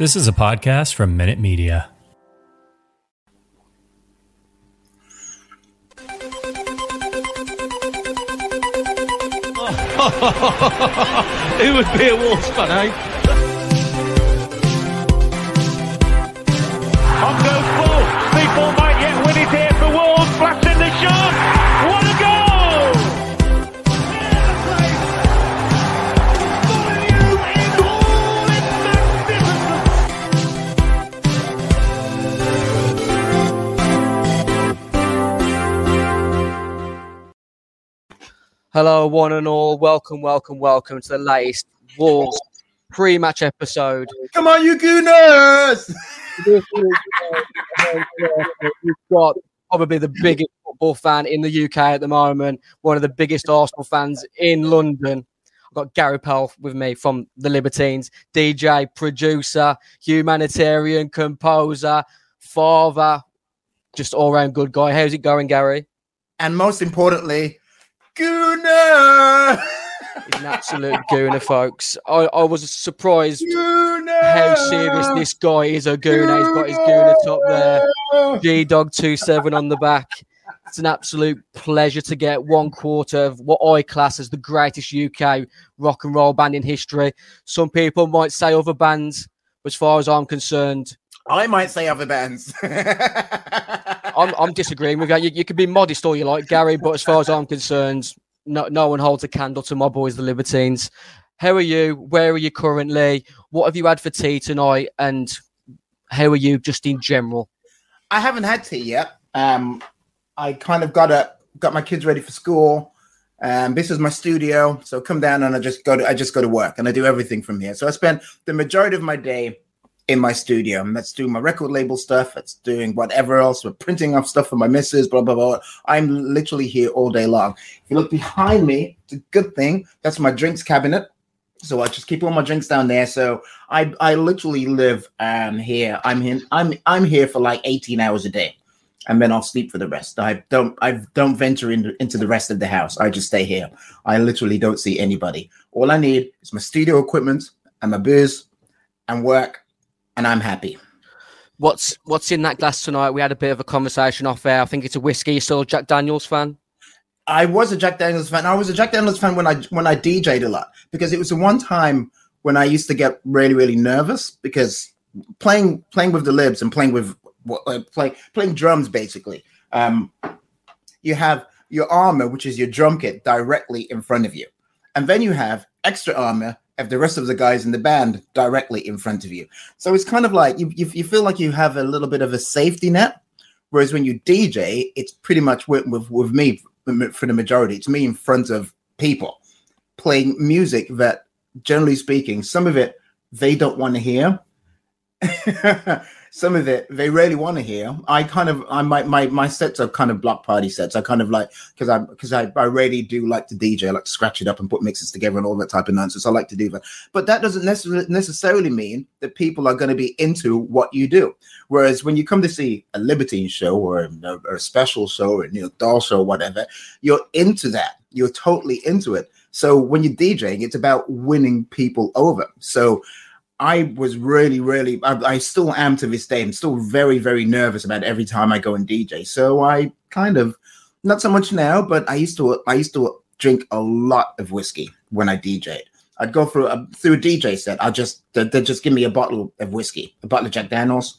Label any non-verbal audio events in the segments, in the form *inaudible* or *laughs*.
This is a podcast from Minute Media. *laughs* Who would be a Wolves fan, eh? On goes ball. People might yet win it here for Wolves. Flash in the Hello, one and all. Welcome, welcome, welcome to the latest Wolves pre-match episode. Come on, you gooners! We've got probably the biggest football fan in the UK at the moment, one of the biggest Arsenal fans in London. I've got Gary Powell with me from the Libertines, DJ, producer, humanitarian, composer, father, just all-round good guy. How's it going, Gary? And most importantly, gooner! He's an absolute gooner, folks. I, I was surprised Gooner! how serious this guy is a gooner. He's got his gooner top there. G Dog 27 on the back. It's an absolute pleasure to get one quarter of what I class as the greatest UK rock and roll band in history. Some people might say other bands, but as far as I'm concerned, I might say other bands. *laughs* I'm, I'm disagreeing with that. You, you can be modest all you like, Gary, but as far as I'm concerned, no, no one holds a candle to my boys, the Libertines. How are you? Where are you currently? What have you had for tea tonight? And how are you just in general? I haven't had tea yet. Um, I kind of got up, got my kids ready for school. Um, this is my studio, so come down and I just go to I just go to work and I do everything from here. So I spend the majority of my day in my studio. And that's doing my record label stuff. That's doing whatever else. We're printing off stuff for my missus, blah, blah, blah. I'm literally here all day long. If you look behind me, it's a good thing. That's my drinks cabinet. So I just keep all my drinks down there. So I I literally live um here. I'm here. I'm I'm here for like 18 hours a day. And then I'll sleep for the rest. I don't I don't venture into, into the rest of the house. I just stay here. I literally don't see anybody. All I need is my studio equipment and my booze and work and I'm happy. What's what's in that glass tonight? We had a bit of a conversation off air. I think it's a whiskey. You're still a Jack Daniels fan? I was a Jack Daniels fan. I was a Jack Daniels fan when I when I DJ'd a lot because it was the one time when I used to get really really nervous because playing playing with the libs and playing with uh, play, playing drums basically. Um, you have your armor, which is your drum kit, directly in front of you, and then you have extra armor of the rest of the guys in the band directly in front of you. So it's kind of like you, you, you feel like you have a little bit of a safety net. Whereas when you DJ, it's pretty much with, with, with me for the majority. It's me in front of people playing music that, generally speaking, some of it they don't want to hear. *laughs* some of it they really want to hear. I kind of I my my my sets are kind of block party sets. I kind of like because I because I, I really do like to DJ. I like to scratch it up and put mixes together and all that type of nonsense. I like to do that. But that doesn't necessarily necessarily mean that people are going to be into what you do. Whereas when you come to see a Libertine show or a, or a special show or you know doll show or whatever, you're into that. You're totally into it. So when you're DJing, it's about winning people over. So I was really, really, I, I, still am to this day. I'm still very, very nervous about every time I go and DJ. So I kind of, not so much now, but I used to, I used to drink a lot of whiskey when I DJed. I'd go through a through a DJ set. I'd just, they'd, they'd just give me a bottle of whiskey, a bottle of Jack Daniels,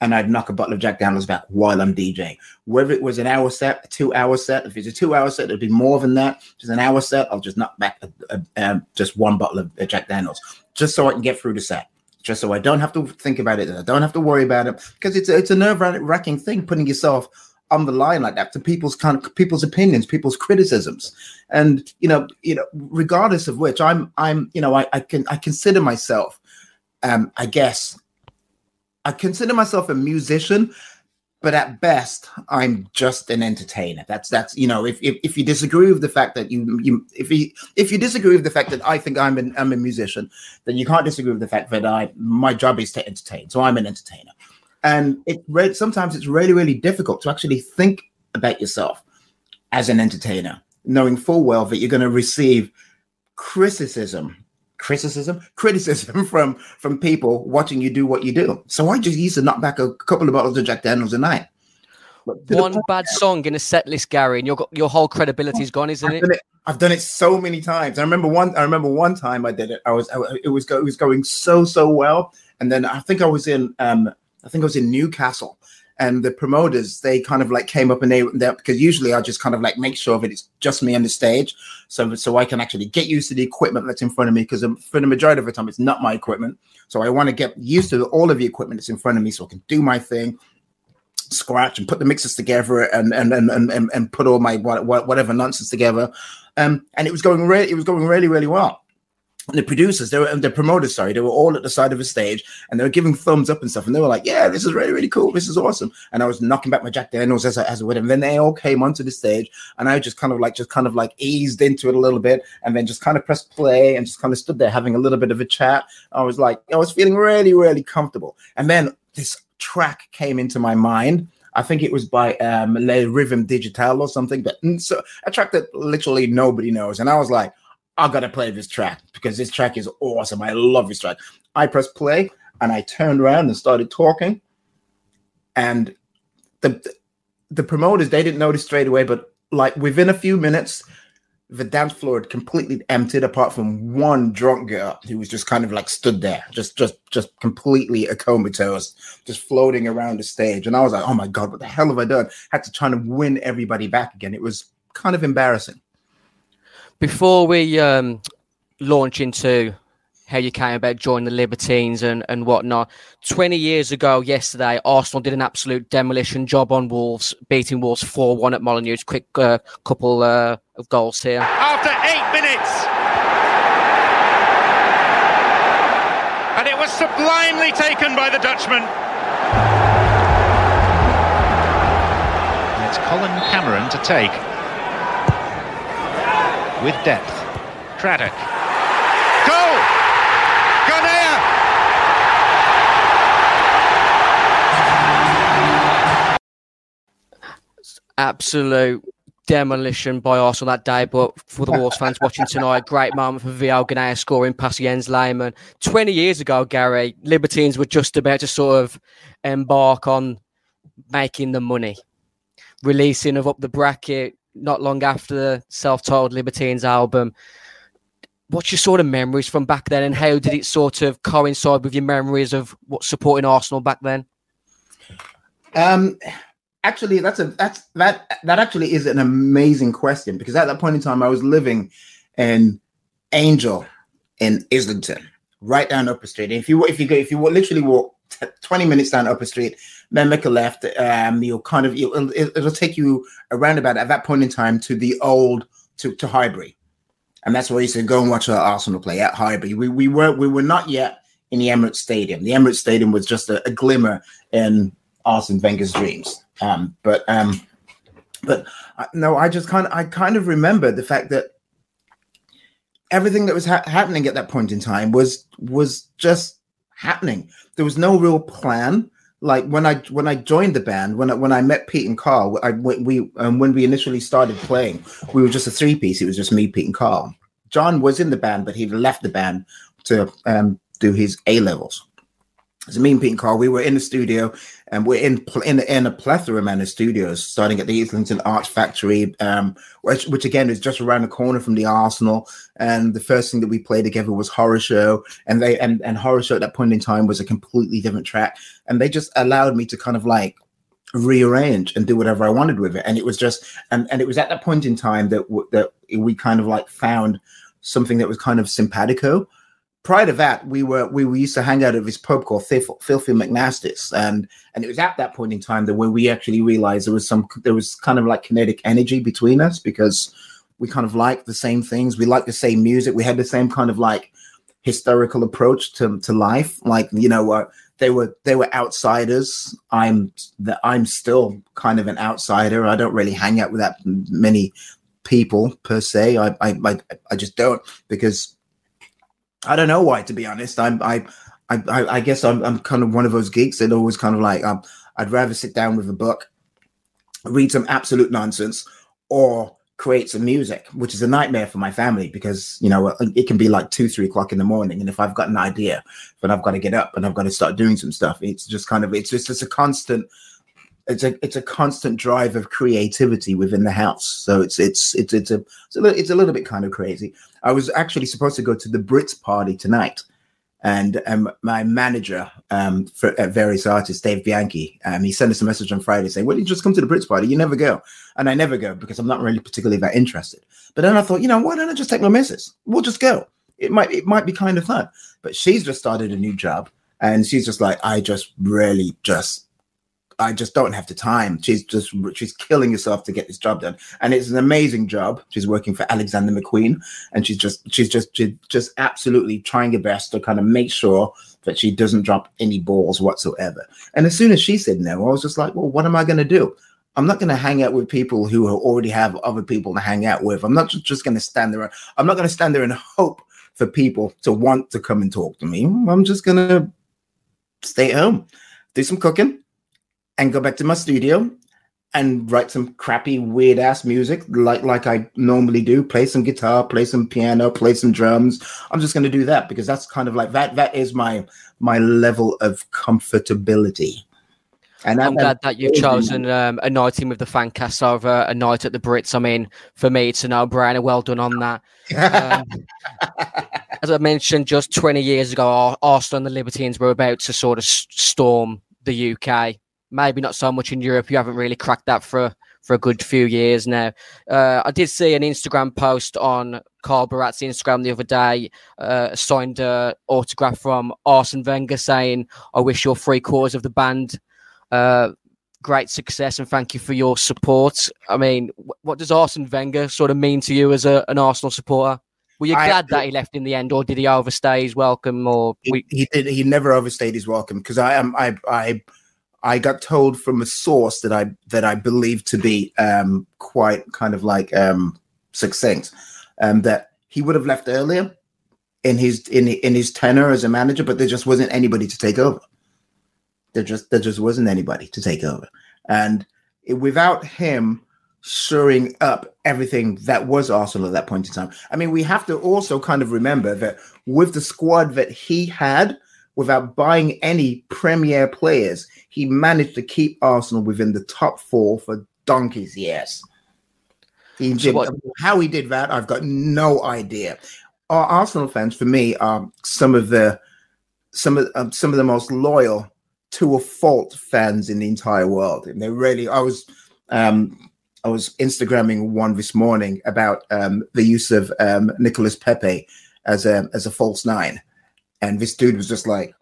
and I'd knock a bottle of Jack Daniels back while I'm DJing. Whether it was an hour set, a two hour set, if it's a two hour set, it'd be more than that. If it's an hour set, I'll just knock back a, a, a, just one bottle of uh, Jack Daniels just so I can get through the set, just so I don't have to think about it I don't have to worry about it because it's a, it's a nerve wracking thing putting yourself on the line like that to people's kind of people's opinions, people's criticisms, and you know, you know, regardless of which, I'm I'm you know I, I can I consider myself, um, I guess I consider myself a musician, but at best, I'm just an entertainer. That's that's you know, if if, if you disagree with the fact that you you if you if you disagree with the fact that I think I'm an I'm a musician, then you can't disagree with the fact that I my job is to entertain. So I'm an entertainer, and it sometimes it's really really difficult to actually think about yourself as an entertainer, knowing full well that you're going to receive criticism criticism criticism *laughs* from from people watching you do what you do. So i just used to knock back a couple of bottles of jack daniels a night. One bad song in a set list gary and your your whole credibility is gone isn't I've it? it. I've done it so many times. I remember one i remember one time i did it. I was I, it was go, it was going so so well. And then i think i was in um i think i was in newcastle and the promoters they kind of like came up and they because usually I just kind of like make sure that it's just me on the stage, so so I can actually get used to the equipment that's in front of me because for the majority of the time it's not my equipment, so I want to get used to all of the equipment that's in front of me so I can do my thing, scratch and put the mixes together and and and and, and put all my whatever nonsense together, um, and it was going really it was going really really well the producers, they were the promoters, sorry, they were all at the side of the stage and they were giving thumbs up and stuff. And they were like, Yeah, this is really, really cool. This is awesome. And I was knocking back my Jack Daniels as I, as would. And then they all came onto the stage and I just kind of like, just kind of like eased into it a little bit and then just kind of pressed play and just kind of stood there having a little bit of a chat. I was like, I was feeling really, really comfortable. And then this track came into my mind. I think it was by um, Les Rythmes Digitales or something, but mm, so a track that literally nobody knows. And I was like, I gotta play this track because this track is awesome. I love this track. I pressed play and I turned around and started talking. And the the promoters they didn't notice straight away, but like within a few minutes, the dance floor had completely emptied apart from one drunk girl who was just kind of like stood there, just just just completely a comatose, just floating around the stage. And I was like, oh my god, what the hell have I done? Had to try to win everybody back again. It was kind of embarrassing before we um, launch into how you came about joining the Libertines and, and whatnot. 20 years ago, yesterday, Arsenal did an absolute demolition job on Wolves, beating Wolves 4 1 at Molineux. Quick uh, couple uh, of goals here. After eight minutes. And it was sublimely taken by the Dutchman. It's Colin Cameron to take with depth. Craddock. Goal! Ganea! Absolute demolition by Arsenal that day, but for the Wolves fans watching tonight, great moment for Vital Ganea scoring past Jens Lehmann. 20 years ago, Gary, Libertines were just about to sort of embark on making the money, releasing of Up the Bracket, not long after the self-titled Libertines album. What's your sort of memories from back then, and how did it sort of coincide with your memories of what supporting Arsenal back then? Um, actually, that's a that's that that actually is an amazing question because at that point in time, I was living in Angel in Islington, right down Upper Street. if you if you go if you literally walk 20 minutes down Upper Street, then make a left. Um, you'll kind of you'll, it'll take you around about at that point in time to the old to to Highbury, and that's where you said go and watch our Arsenal play at Highbury. We we were we were not yet in the Emirates Stadium. The Emirates Stadium was just a, a glimmer in Arsene Wenger's dreams. Um, but um, but uh, no, I just kind of I kind of remember the fact that everything that was ha- happening at that point in time was was just happening. There was no real plan like when I when I joined the band, when I, when I met Pete and Carl, I, we um, when we initially started playing, we were just a three piece. It was just me, Pete, and Carl. John was in the band, but he left the band to um, do his A levels. So me and Pete and Carl, we were in the studio, and we're in in, in a plethora of studios, starting at the Islington Arts Factory, um, which, which again is just around the corner from the Arsenal. And the first thing that we played together was Horror Show, and they and, and Horror Show at that point in time was a completely different track, and they just allowed me to kind of like rearrange and do whatever I wanted with it. And it was just and and it was at that point in time that w- that we kind of like found something that was kind of simpatico prior to that, we were we, we used to hang out at this pub called Filthy McNasty's, and and it was at that point in time that where we actually realized there was some there was kind of like kinetic energy between us because we kind of liked the same things, we liked the same music, we had the same kind of like historical approach to to life, like you know. Uh, they were they were outsiders. I'm that I'm still kind of an outsider. I don't really hang out with that many people per se. I I I, I just don't because I don't know why. To be honest, I'm I I I guess I'm I'm kind of one of those geeks that always kind of like um, I'd rather sit down with a book, read some absolute nonsense, or create some music, which is a nightmare for my family because you know it can be like two, three o'clock in the morning, and if I've got an idea, then I've got to get up and I've got to start doing some stuff. It's just kind of it's just it's a constant. It's a it's a constant drive of creativity within the house. So it's it's it's it's a it's a little, it's a little bit kind of crazy. I was actually supposed to go to the Brits party tonight, and um, my manager um, for at various artists, Dave Bianchi, um, he sent us a message on Friday saying, "Well, you just come to the Brits party. You never go," and I never go because I'm not really particularly that interested. But then I thought, you know, why don't I just take my missus? We'll just go. It might it might be kind of fun. But she's just started a new job, and she's just like, I just really just I just don't have the time. She's just she's killing herself to get this job done, and it's an amazing job. She's working for Alexander McQueen, and she's just she's just she's just absolutely trying her best to kind of make sure that she doesn't drop any balls whatsoever. And as soon as she said no, I was just like, well, what am I going to do? I'm not going to hang out with people who already have other people to hang out with. I'm not just going to stand there. I'm not going to stand there and hope for people to want to come and talk to me. I'm just going to stay at home, do some cooking, and go back to my studio and write some crappy weird ass music like like I normally do play some guitar play some piano play some drums I'm just going to do that because that's kind of like that that is my my level of comfortability and I'm glad that you've chosen um, a night in with the fan cast over a night at the Brits. I mean, for me, it's a no-brainer. Well done on that. Um, *laughs* as I mentioned, just 20 years ago, Arsenal and the Libertines were about to sort of storm the UK maybe not so much in Europe. You haven't really cracked that for for a good few years now. Uh, I did see an Instagram post on Carl Barat's Instagram the other day, uh, signed uh, autograph from Arsene Wenger saying, "I wish your three quarters of the band." Uh, great success and thank you for your support. I mean, what does Arsene Wenger sort of mean to you as a, an Arsenal supporter? Were you glad I, that he left in the end, or did he overstay his welcome? Or he, he did. He never overstayed his welcome because I am. I, I I got told from a source that I that I believe to be um, quite kind of like um, succinct um, that he would have left earlier in his in in his tenure as a manager, but there just wasn't anybody to take over. There just there just wasn't anybody to take over, and it, without him shoring up everything that was Arsenal at that point in time. I mean, we have to also kind of remember that with the squad that he had without buying any Premier players, he managed to keep Arsenal within the top four for donkey's years. He did, so how he did that, I've got no idea. Our Arsenal fans, for me, are some of the some of um, some of the most loyal to a fault fans in the entire world. And they really, I was um, I was Instagramming one this morning about um, the use of um, Nicolas Pepe as a as a false nine, and this dude was just like,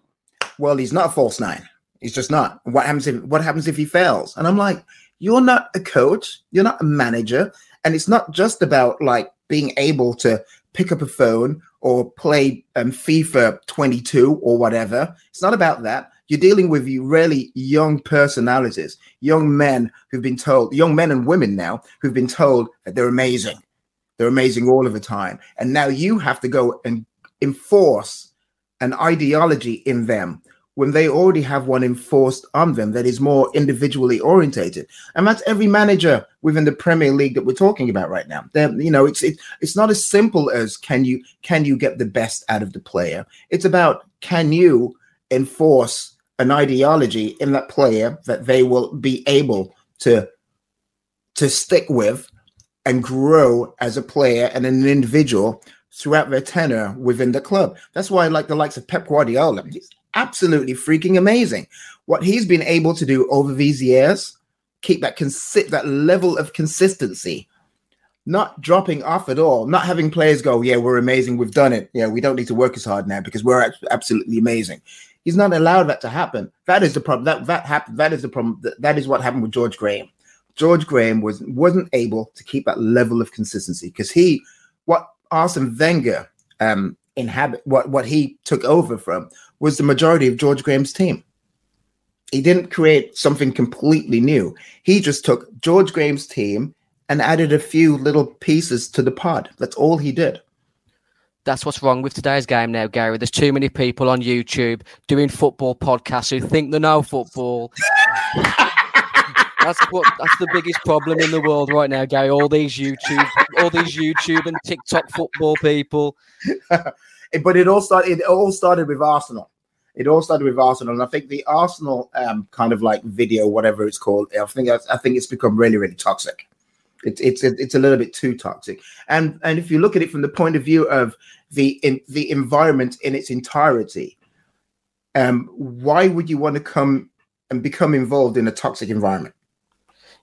"Well, he's not a false nine. He's just not. What happens if what happens if he fails?" And I'm like, "You're not a coach. You're not a manager, and it's not just about like being able to pick up a phone or play um, FIFA 22 or whatever. It's not about that. You're dealing with really young personalities, young men who've been told, young men and women now who've been told that they're amazing. They're amazing all of the time. And now you have to go and enforce an ideology in them when they already have one enforced on them that is more individually orientated and that's every manager within the premier league that we're talking about right now They're, you know it's it, it's not as simple as can you can you get the best out of the player it's about can you enforce an ideology in that player that they will be able to to stick with and grow as a player and an individual throughout their tenure within the club. That's why I like the likes of Pep Guardiola. He's absolutely freaking amazing. What he's been able to do over these years, keep that consi- that level of consistency, not dropping off at all, not having players go, yeah, we're amazing, we've done it. Yeah, we don't need to work as hard now because we're absolutely amazing. He's not allowed that to happen. That is the problem. That that happened. That is the problem. That, that is what happened with George Graham. George Graham was wasn't able to keep that level of consistency because he what Arsene Wenger um, inhabit what what he took over from was the majority of George Graham's team. He didn't create something completely new. He just took George Graham's team and added a few little pieces to the pod. That's all he did. That's what's wrong with today's game now, Gary. There's too many people on YouTube doing football podcasts who think they know football. that's what that's the biggest problem in the world right now, Gary. All these YouTube, all these YouTube and TikTok football people. *laughs* but it all started. It all started with Arsenal. It all started with Arsenal, and I think the Arsenal um, kind of like video, whatever it's called, I think I think it's become really, really toxic. It's it's it's a little bit too toxic. And and if you look at it from the point of view of the in the environment in its entirety, um, why would you want to come and become involved in a toxic environment?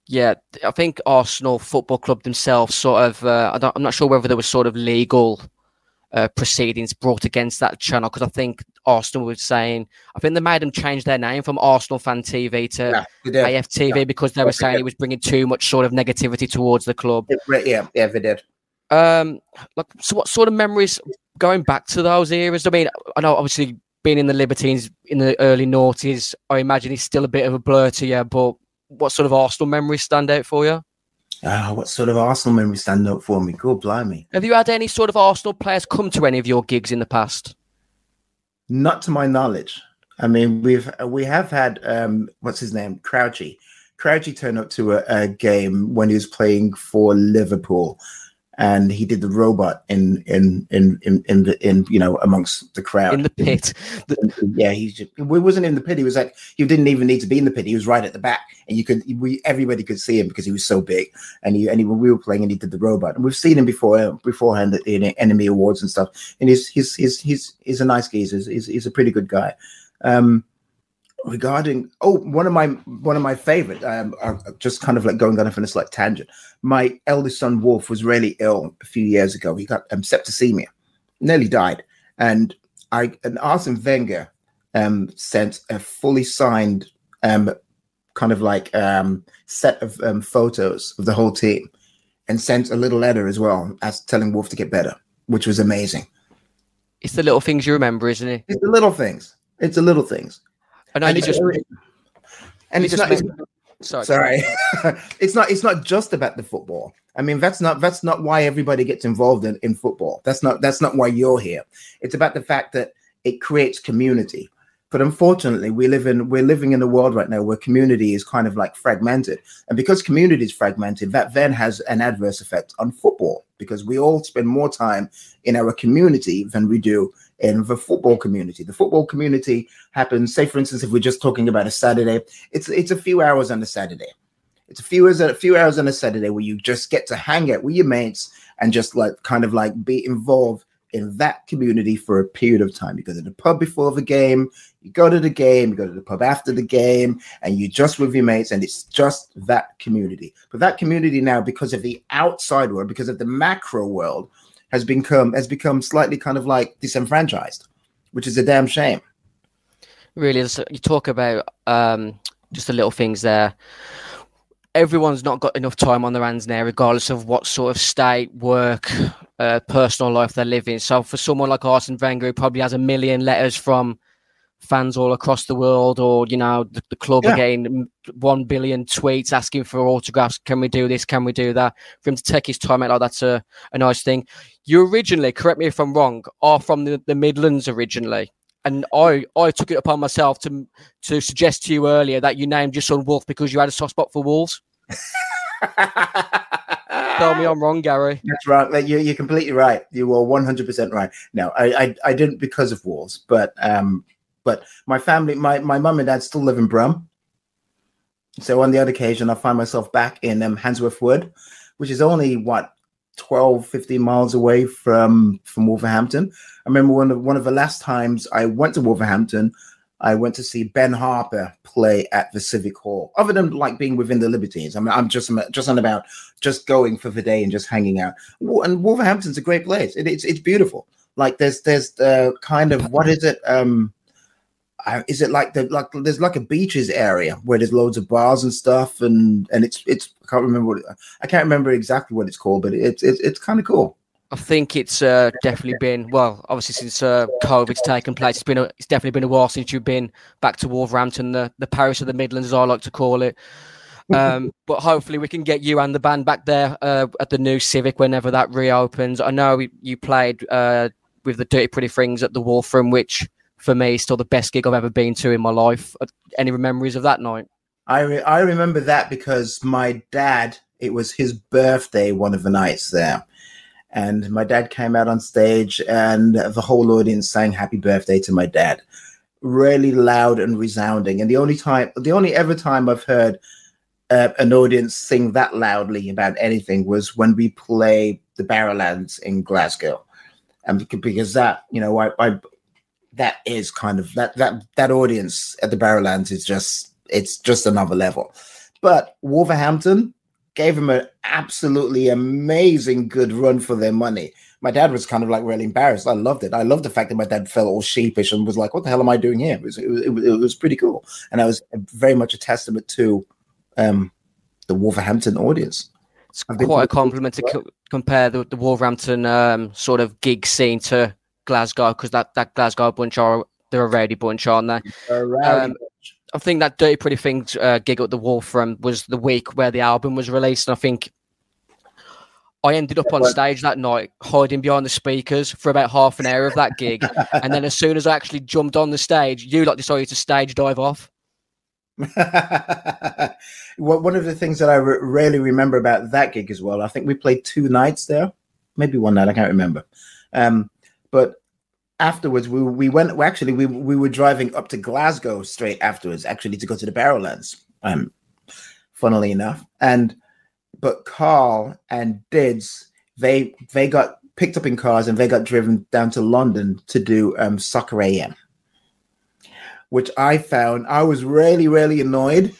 Yeah, I think Arsenal Football Club themselves sort of. Uh, I am not sure whether there was sort of legal uh, proceedings brought against that channel because I think Arsenal was saying. I think they made them change their name from Arsenal Fan TV to yeah, AFTV yeah. because they were saying it was bringing too much sort of negativity towards the club. Yeah, yeah, they did. Um, like, so what sort of memories going back to those eras? I mean, I know obviously being in the Libertines in the early noughties, I imagine it's still a bit of a blur to you, but what sort of Arsenal memories stand out for you? Ah, what sort of Arsenal memories stand out for me? Good blimey. Have you had any sort of Arsenal players come to any of your gigs in the past? Not to my knowledge. I mean, we've we have had um, what's his name, Crouchy. Crouchy turned up to a, a game when he was playing for Liverpool, and he did the robot in in in in in, the, in you know amongst the crowd in the pit. *laughs* yeah, he's just, he wasn't in the pit. He was like he didn't even need to be in the pit. He was right at the back, and you could we everybody could see him because he was so big. And he and he, when we were playing, and he did the robot. And we've seen him before uh, at the NME awards and stuff. And he's he's he's he's he's a nice geezer. He's he's a pretty good guy. Um, regarding oh one of my one of my favorite um uh, just kind of like going on a slight tangent. My eldest son wolf was really ill a few years ago. He got um, septicemia nearly died. And i and arsene wenger um sent a fully signed um kind of like um set of um, photos of the whole team and sent a little letter as well as telling wolf to get better which was amazing. It's the little things you remember isn't it? It's the little things. It's the little things and, and you just and it's not. It's, sorry, sorry. *laughs* it's not. It's not just about the football. I mean, that's not that's not why everybody gets involved in, in football. That's not that's not why you're here. It's about the fact that it creates community. But unfortunately, we live in we're living in a world right now where community is kind of like fragmented, and because community is fragmented, that then has an adverse effect on football because we all spend more time in our community than we do in the football community. The football community happens, say for instance, if we're just talking about a Saturday, it's it's a few hours on a Saturday. It's a few hours a few hours on a Saturday where you just get to hang out with your mates and just like kind of like be involved in that community for a period of time. You go to the pub before the game, you go to the game, you go to the pub after the game, and you just with your mates, and it's just that community. But that community now, because of the outside world, because of the macro world, has become has become slightly kind of like disenfranchised, which is a damn shame. Really, you talk about um, just the little things there. Everyone's not got enough time on their hands now, regardless of what sort of state, work, uh, personal life they're living. So, for someone like Arsene Wenger, who probably has a million letters from fans all across the world, or you know, the, the club yeah. again, one billion tweets asking for autographs. Can we do this? Can we do that? For him to take his time out like that's a, a nice thing. You originally, correct me if I'm wrong, are from the, the Midlands originally. And I, I took it upon myself to to suggest to you earlier that you named your son Wolf because you had a soft spot for wolves. *laughs* Tell me I'm wrong, Gary. That's right. You're, you're completely right. You were 100% right. No, I, I, I didn't because of wolves, but um, but my family, my my mum and dad still live in Brum. So on the other occasion, I find myself back in um, Handsworth Wood, which is only what 12, 15 miles away from from Wolverhampton. I remember one of one of the last times I went to Wolverhampton, I went to see Ben Harper play at the Civic Hall. Other than like being within the Libertines, I mean, I'm just just on about just going for the day and just hanging out. And Wolverhampton's a great place. It, it's it's beautiful. Like there's there's the kind of what is it? Um, is it like the like there's like a beaches area where there's loads of bars and stuff and and it's it's I can't remember what it, I can't remember exactly what it's called, but it's it's it's kind of cool. I think it's uh, definitely been well. Obviously, since uh, COVID's taken place, it's been a, it's definitely been a while since you've been back to Wolverhampton, the the Paris of the Midlands, as I like to call it. Um, *laughs* but hopefully, we can get you and the band back there uh, at the new Civic whenever that reopens. I know you played uh, with the Dirty Pretty Things at the Wulfrun, which for me still the best gig I've ever been to in my life. Uh, any memories of that night? I re- I remember that because my dad. It was his birthday one of the nights there and my dad came out on stage and the whole audience sang happy birthday to my dad really loud and resounding and the only time the only ever time i've heard uh, an audience sing that loudly about anything was when we play the barrowlands in glasgow and because that you know I, I that is kind of that that that audience at the barrowlands is just it's just another level but wolverhampton gave him an absolutely amazing good run for their money. My dad was kind of like really embarrassed. I loved it. I loved the fact that my dad felt all sheepish and was like, "What the hell am I doing here?" It was it was, it was pretty cool, and I was very much a testament to um, the Wolverhampton audience. It's quite a compliment to co- compare the, the Wolverhampton um, sort of gig scene to Glasgow because that, that Glasgow bunch are they're a rowdy bunch, aren't they? Um, I think that Dirty Pretty Things uh, gig at the Wulfrun was the week where the album was released, and I think I ended up on stage that night hiding behind the speakers for about half an hour of that gig, and then as soon as I actually jumped on the stage, you like decided to stage dive off. *laughs* well, one of the things that I re- really remember about that gig as well, I think we played two nights there, maybe one night, I can't remember. Um, but afterwards we we went actually we we were driving up to Glasgow straight afterwards actually to go to the Barrowlands um funnily enough. And but Carl and Didz they they got picked up in cars and they got driven down to London to do um soccer AM which I found I was really really annoyed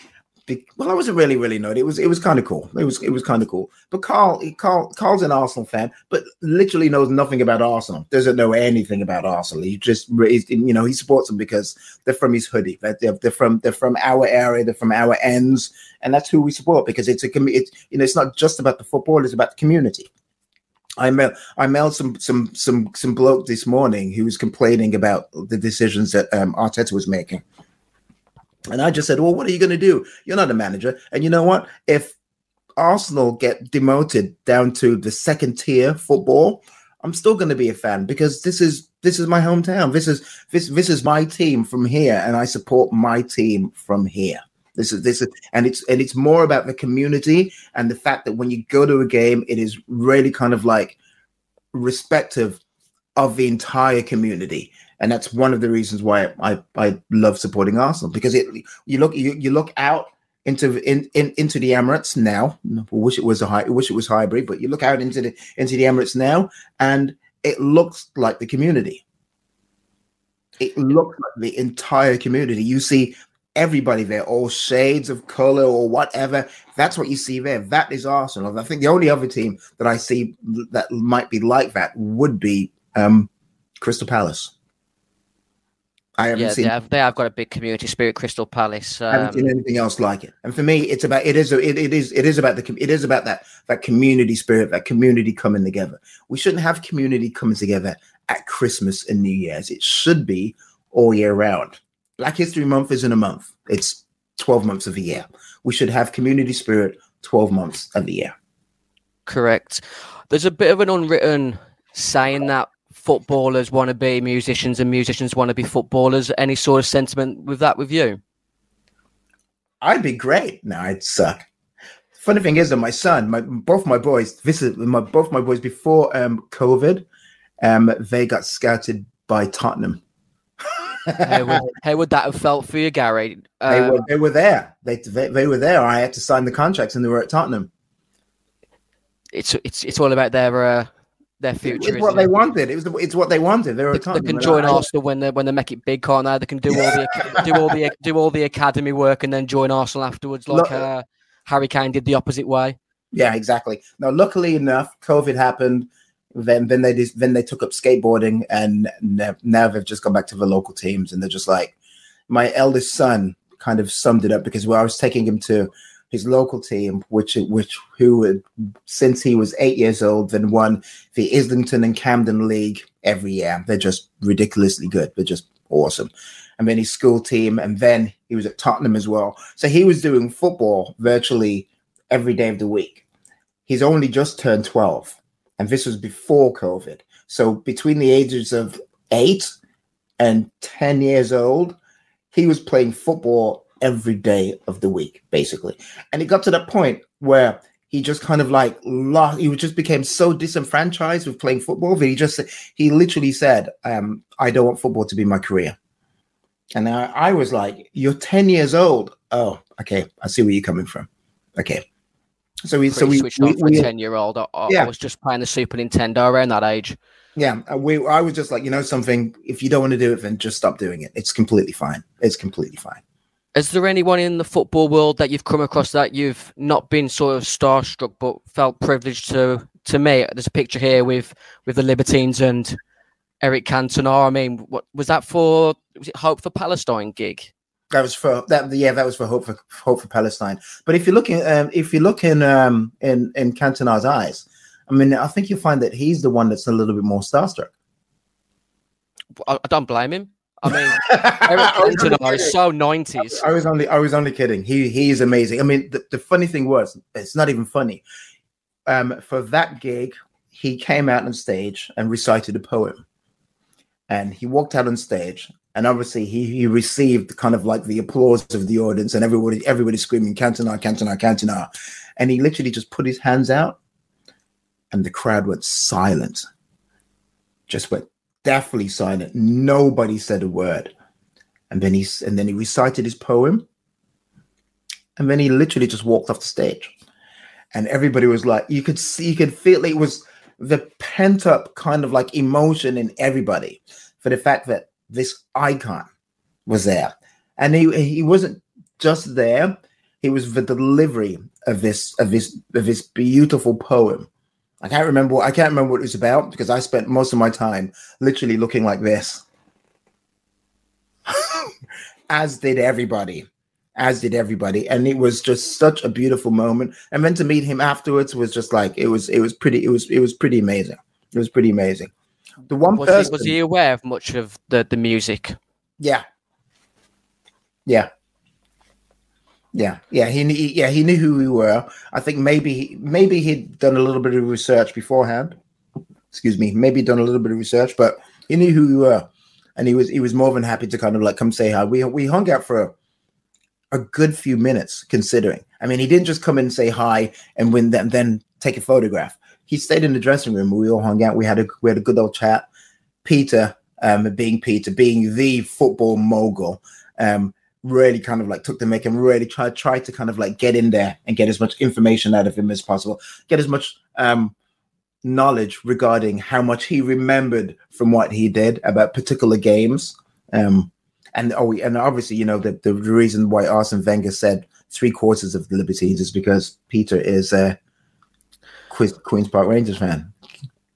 well, I wasn't really, really annoyed. It was, it was kind of cool. It was, it was kind of cool. But Carl, Carl, Carl's an Arsenal fan, but literally knows nothing about Arsenal. Doesn't know anything about Arsenal. He just, you know, he supports them because they're from his hoodie. They're, they're from, they're from our area. They're from our ends, and that's who we support because it's a, it's, you know, it's not just about the football. It's about the community. I mailed I mailed some some some some bloke this morning who was complaining about the decisions that um, Arteta was making and I just said, Well, what are you going to do? You're not a manager. And you know what? If Arsenal get demoted down to the second tier football, I'm still going to be a fan because this is this is my hometown. This is this this is my team from here, and I support my team from here. This is this is and it's and it's more about the community and the fact that when you go to a game, it is really kind of like respective of the entire community and that's one of the reasons why I, I love supporting Arsenal because it you look you, you look out into in, in into the Emirates now. I wish it was a high, I wish it was Highbury, but you look out into the into the Emirates now, and it looks like the community. It looks like the entire community. You see everybody there, all shades of color or whatever. That's what you see there. That is Arsenal. I think the only other team that I see that might be like that would be um, Crystal Palace. I haven't yeah, seen. They have, they have got a big community spirit. Crystal Palace. Um, I haven't seen um, anything else like it. And for me, it's about it is it, it is it is about the it is about that that community spirit, that community coming together. We shouldn't have community coming together at Christmas and New Year's. It should be all year round. Black History Month isn't a month; it's twelve months of the year. We should have community spirit twelve months of the year. Correct. There's a bit of an unwritten saying that footballers want to be musicians and musicians want to be footballers. Any sort of sentiment with that with you? I'd be great. No, I'd suck. Funny thing is that my son, my both my boys, this is my both my boys before um COVID, um, they got scouted by Tottenham. how, would, how, would, that have felt for you, Gary? they were um, they were there. They, they they were there. I had to sign the contracts, and they were at Tottenham. It's it's it's all about their uh, their future. It's what they it? wanted. It was the, it's what they wanted. They, they, they can join Arsenal when they when they make it big, can't they? They can do all the do all the do all the academy work and then join Arsenal afterwards, like Look, uh, Harry Kane did the opposite way. Yeah, exactly. Now, luckily enough, COVID happened. Then then they just, then they took up skateboarding, and now they've just gone back to the local teams, and they're just like my eldest son kind of summed it up because where I was taking him to his local team, which which who had, since he was eight years old, then won the Islington and Camden League every year. They're just ridiculously good. They're just awesome. And then his school team, and then he was at Tottenham as well. So he was doing football virtually every day of the week. He's only just turned 12, and this was before COVID. So between the ages of eight and 10 years old, he was playing football every day of the week, basically. And it got to that point where he just kind of like lost, he just became so disenfranchised with playing football that he just, he literally said, um, I don't want football to be my career. And I, I was like, You're 10 years old. Oh, okay. I see where you're coming from. Okay. So we, so we, switched we, on for we- a ten year old. I, Yeah. I was just playing the Super Nintendo around that age. yeah, we, I was just like, you know, something, if you don't want to do it, then just stop doing it. It's completely fine. It's completely fine. Is there anyone in the football world that you've come across that you've not been sort of starstruck but felt privileged to to meet? There's a picture here with with the Libertines and Eric Cantona. I mean, what was that for? Was it Hope for Palestine gig? That was for that. Yeah, that was for hope for hope for Palestine. But if you look in, um, if you look in um, in in Cantona's eyes, I mean, I think you find that he's the one that's a little bit more starstruck. I, I don't blame him. I mean, *laughs* Eric Cantona is so nineties. I was only I was only kidding. He he is amazing. I mean, the, the funny thing was, it's not even funny. Um, for that gig, he came out on stage and recited a poem, and he walked out on stage, and obviously he he received kind of like the applause of the audience, and everybody everybody screaming Cantona, Cantona, Cantona, and he literally just put his hands out, and the crowd went silent, just went deathly silent. Nobody said a word. And then he and then he recited his poem. And then he literally just walked off the stage. And everybody was like you could see you could feel it was the pent up kind of like emotion in everybody for the fact that this icon was there. And he he wasn't just there. He was the delivery of this of this of this beautiful poem i can't remember i can't remember what it was about because i spent most of my time literally looking like this. *laughs* As did everybody. As did everybody. And it was just such a beautiful moment. And then to meet him afterwards was just like it was it was pretty it was it was pretty amazing. It was pretty amazing. The one Was he, person was he aware of much of the, the music? yeah. Yeah yeah yeah he, knew- yeah he knew who we were. I think maybe he, maybe he'd done a little bit of research beforehand. Excuse me maybe done a little bit of research but he knew who we were. And he was he was more than happy to kind of like come say hi. We we hung out for a, a good few minutes considering. I mean he didn't just come in and say hi and when then then take a photograph. He stayed in the dressing room we all hung out. We had a we had a good old chat. Peter um being peter being the football mogul um really kind of like took the mic and really tried tried to kind of like get in there and get as much information out of him as possible. Get as much um knowledge regarding how much he remembered from what he did about particular games. Um and oh and obviously you know the, the reason why Arsene Wenger said three quarters of the Libertines is because Peter is a Queens, Queens Park Rangers fan.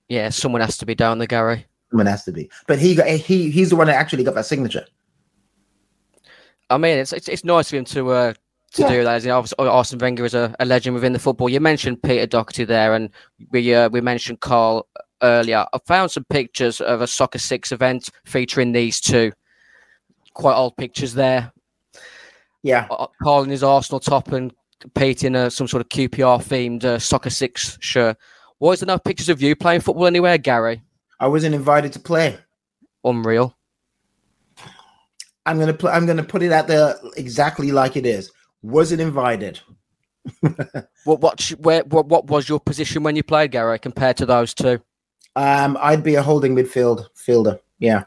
Yeah, someone has to be down there, Gary. someone has to be. But he got he he's the one that actually got that signature I mean, it's it's, it's nice of him to uh, to Yeah. do that. As you know, obviously, Arsene Wenger is a, a legend within the football. You mentioned Peter Doherty there, and we uh, we mentioned Carl earlier. I found some pictures of a Soccer Six event featuring these two. Quite old pictures there. yeah Uh, Carl in his Arsenal top and Pete in a, some sort of QPR themed uh, Soccer Six shirt. Why is there no pictures of you playing football anywhere, Gary? I wasn't invited to play Unreal. I'm gonna put I'm gonna put it out there exactly like it is Was it invited *laughs* What what where what, what was your position when you played, Gary, compared to those two? um I'd be a holding midfield fielder yeah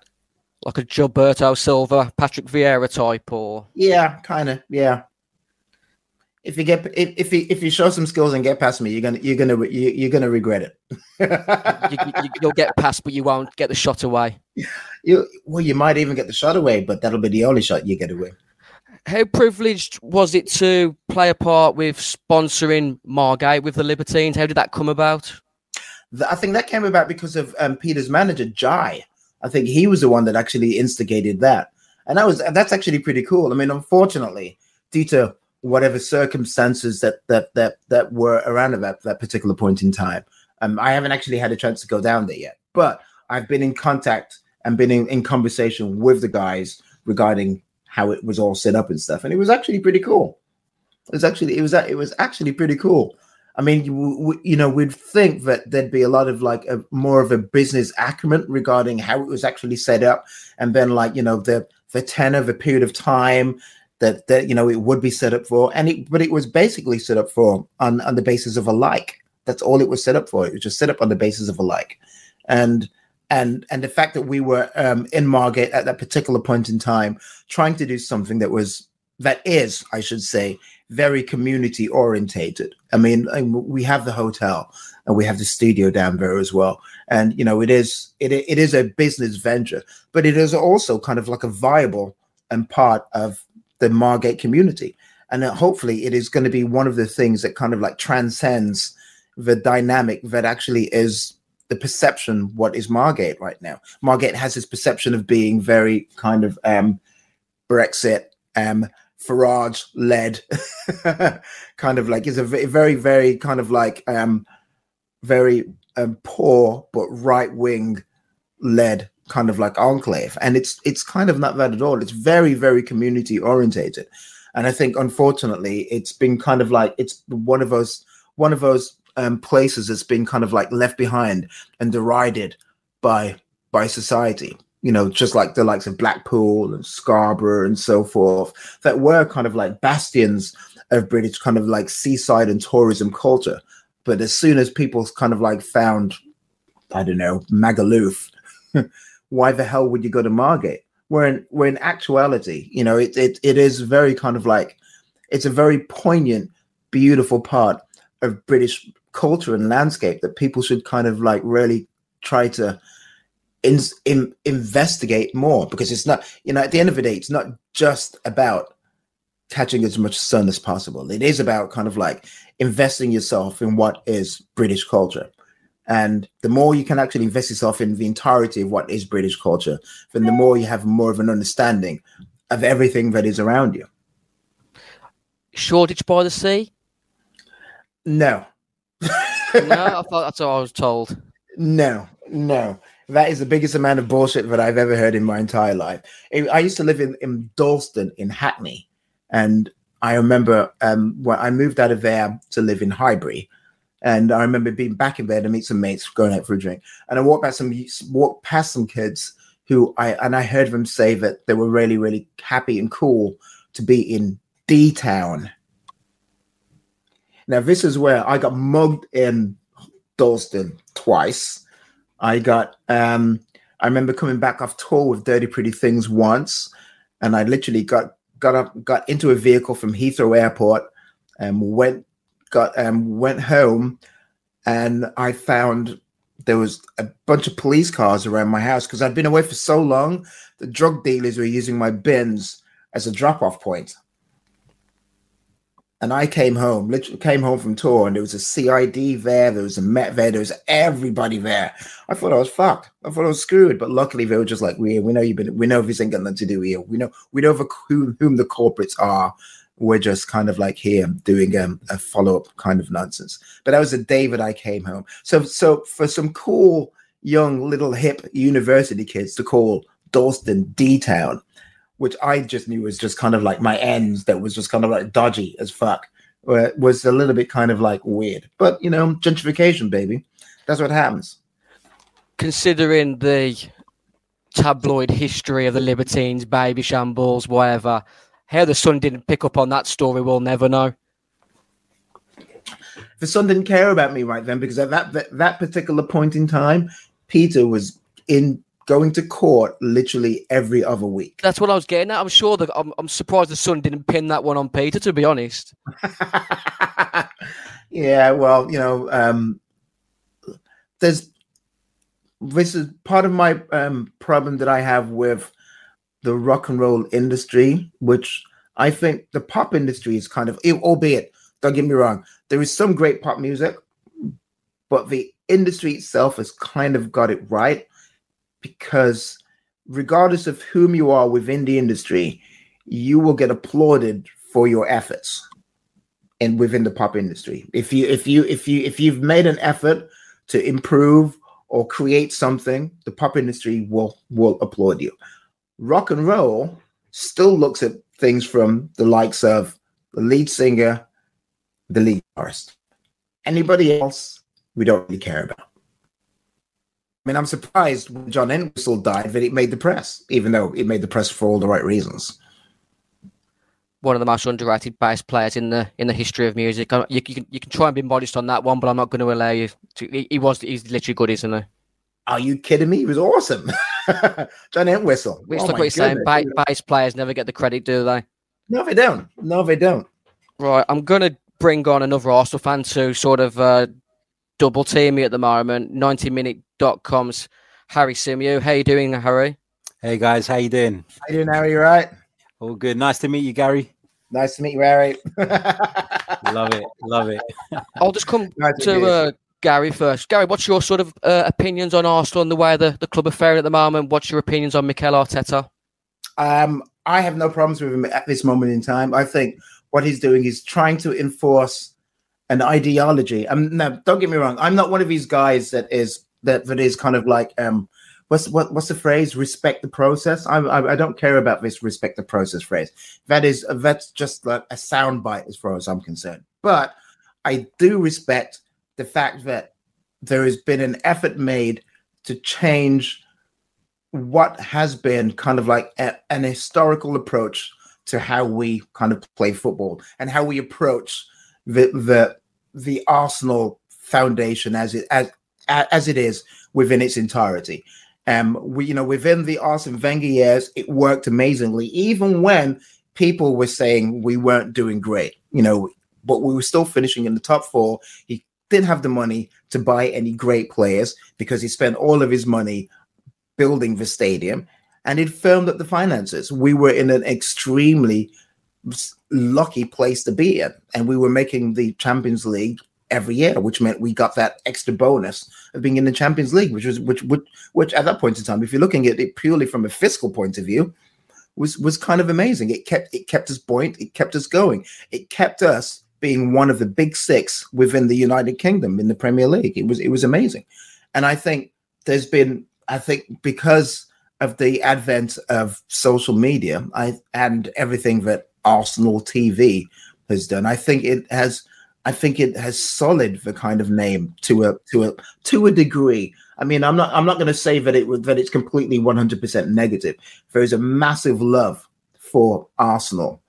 like a Gilberto Silva, Patrick Vieira type, or Yeah, kind of. Yeah. If you get if if you if you show some skills and get past me, you're gonna you're gonna you, you're gonna regret it. *laughs* you, you, you'll get past, but you won't get the shot away. You well, you might even get the shot away, but that'll be the only shot you get away. How privileged was it to play a part with sponsoring Margate with the Libertines? How did that come about? I think that came about because of um, Peter's manager, Jai. I think he was the one that actually instigated that, and that was that's actually pretty cool. I mean, unfortunately, due to whatever circumstances that that that that were around at that, that particular point in time. Um, I haven't actually had a chance to go down there yet, but I've been in contact and been in, in conversation with the guys regarding how it was all set up and stuff, and it was actually pretty cool. It was actually it was it was actually pretty cool. I mean, you, you know, we'd think that there'd be a lot of like a more of a business acumen regarding how it was actually set up, and then like you know the the tenor, the period of time that that you know it would be set up for, and it but it was basically set up for on on the basis of a like. That's all it was set up for. It was just set up on the basis of a like, and and and the fact that we were um, in Margate at that particular point in time, trying to do something that was that is, I should say, very community orientated. I mean, we have the hotel and we have the studio down there as well, and you know, it is it it is a business venture, but it is also kind of like a viable and part of the Margate community, and hopefully, it is going to be one of the things that kind of like transcends the dynamic that actually is the perception what is Margate right now. Margate has this perception of being very kind of um Brexit, um Farage led *laughs* kind of like is a very, very kind of like um very um, poor but right wing led kind of like enclave. And it's it's kind of not that at all. It's very, very community orientated. And I think unfortunately it's been kind of like it's one of those one of those um, places that's been kind of like left behind and derided by by society you know, just like the likes of Blackpool and Scarborough and so forth, that were kind of like bastions of British kind of like seaside and tourism culture. But as soon as people kind of like found, I don't know, Magaluf, *laughs* why the hell would you go to Margate? Where in, where in actuality, you know, it, it it is very kind of like it's a very poignant, beautiful part of British culture and landscape that people should kind of like really try to in, in, investigate more because it's not you know at the end of the day it's not just about catching as much sun as possible. It is about kind of like investing yourself in what is british culture. And the more you can actually invest yourself in the entirety of what is british culture then the more you have more of an understanding of everything that is around you. Shoreditch by the sea? No no i thought that's what i was told no no that is the biggest amount of bullshit that I've ever heard in my entire life. I used to live in, in Dalston in Hackney, and I remember um, when I moved out of there to live in Highbury, and I remember being back in there to meet some mates, going out for a drink, and I walked past some walked past some kids who I and I heard them say that they were really really happy and cool to be in D Town. Now this is where I got mugged in Dalston twice I got um I remember coming back off tour with Dirty Pretty Things once, and I literally got got up got into a vehicle from Heathrow Airport and went got um went home and I found there was a bunch of police cars around my house because I'd been away for so long. The drug dealers were using my bins as a drop off point. And I came home, literally came home from tour, and there was a CID there, there was a Met there, there was everybody there. I thought I was fucked. I thought I was screwed. But luckily, they were just like, "We, we know you've been, we know this ain't got nothing to do here. We know, we know whom, whom the corporates are. We're just kind of like here doing um, a follow up kind of nonsense." But that was the day that I came home. So, so for some cool young little hip university kids to call Dalston D Town which I just knew was just kind of like my ends that was just kind of like dodgy as fuck. Uh, was a little bit kind of like weird. But you know, gentrification, baby. That's what happens. Considering the tabloid history of the Libertines, Babyshambles, whatever, how the Sun didn't pick up on that story, we'll never know. The Sun didn't care about me right then because at that, that, that particular point in time, Peter was in going to court literally every other week. That's what I was getting at. I'm sure that I'm, I'm surprised the Sun didn't pin that one on Peter, to be honest. *laughs* yeah, well, you know, um, there's this is part of my um, problem that I have with the rock and roll industry, which I think the pop industry is kind of, albeit, don't get me wrong, there is some great pop music, but the industry itself has kind of got it right because regardless of whom you are within the industry, you will get applauded for your efforts. in within the pop industry. If you if you if you if you've made an effort to improve or create something, the pop industry will will applaud you. Rock and roll still looks at things from the likes of the lead singer, the lead artist. Anybody else, we don't really care about. I mean, I'm surprised when John Entwistle died that it made the press, even though it made the press for all the right reasons. One of the most underrated bass players in the in the history of music. You, you can you can try and be modest on that one, but I'm not going to allow you to. He, he was he's literally good, isn't he? Are you kidding me? He was awesome. *laughs* John Entwistle. It's Oh like my what you're saying. Ba- bass players never get the credit, do they? No, they don't. No, they don't. Right, I'm going to bring on another Arsenal fan to sort of uh, double team me at the moment. 90minute.com's Harry Symeou. How you doing, Harry? Hey guys, how you doing? How you doing, Harry? You right? All good. Nice to meet you, Gary. Nice to meet you, Harry. *laughs* Love it. Love it. *laughs* I'll just come Nice to to uh, Gary first. Gary, what's your sort of uh, opinions on Arsenal and the way the, the club are faring at the moment? What's your opinions on Mikel Arteta? Um, I have no problems with him at this moment in time. I think what he's doing is trying to enforce an ideology. Um, no, don't get me wrong. I'm not one of these guys that is that that is kind of like um, what's what what's the phrase? Respect the process. I I, I don't care about this respect the process phrase. That is that's just like a soundbite as far as I'm concerned. But I do respect the fact that there has been an effort made to change what has been kind of like a- an historical approach to how we kind of play football and how we approach the the the Arsenal foundation as it as as it is within its entirety. Um, we you know within the Arsene Wenger years, it worked amazingly, even when people were saying we weren't doing great. You know, but we were still finishing in the top four. He didn't have the money to buy any great players because he spent all of his money building the stadium and it firmed up the finances. We were in an extremely lucky place to be in, and we were making the Champions League every year, which meant we got that extra bonus of being in the Champions League, which was which which, which at that point in time, if you're looking at it purely from a fiscal point of view, was was kind of amazing. It kept it kept us buoyant, it kept us going, it kept us being one of the big six within the United Kingdom in the Premier League. It was it was amazing, and I think there's been I think because of the advent of social media I and everything that Arsenal TV has done, I think it has I think it has solid the kind of name to a to a to a degree. I mean, I'm not I'm not going to say that it that it's completely 100% negative. There is a massive love for Arsenal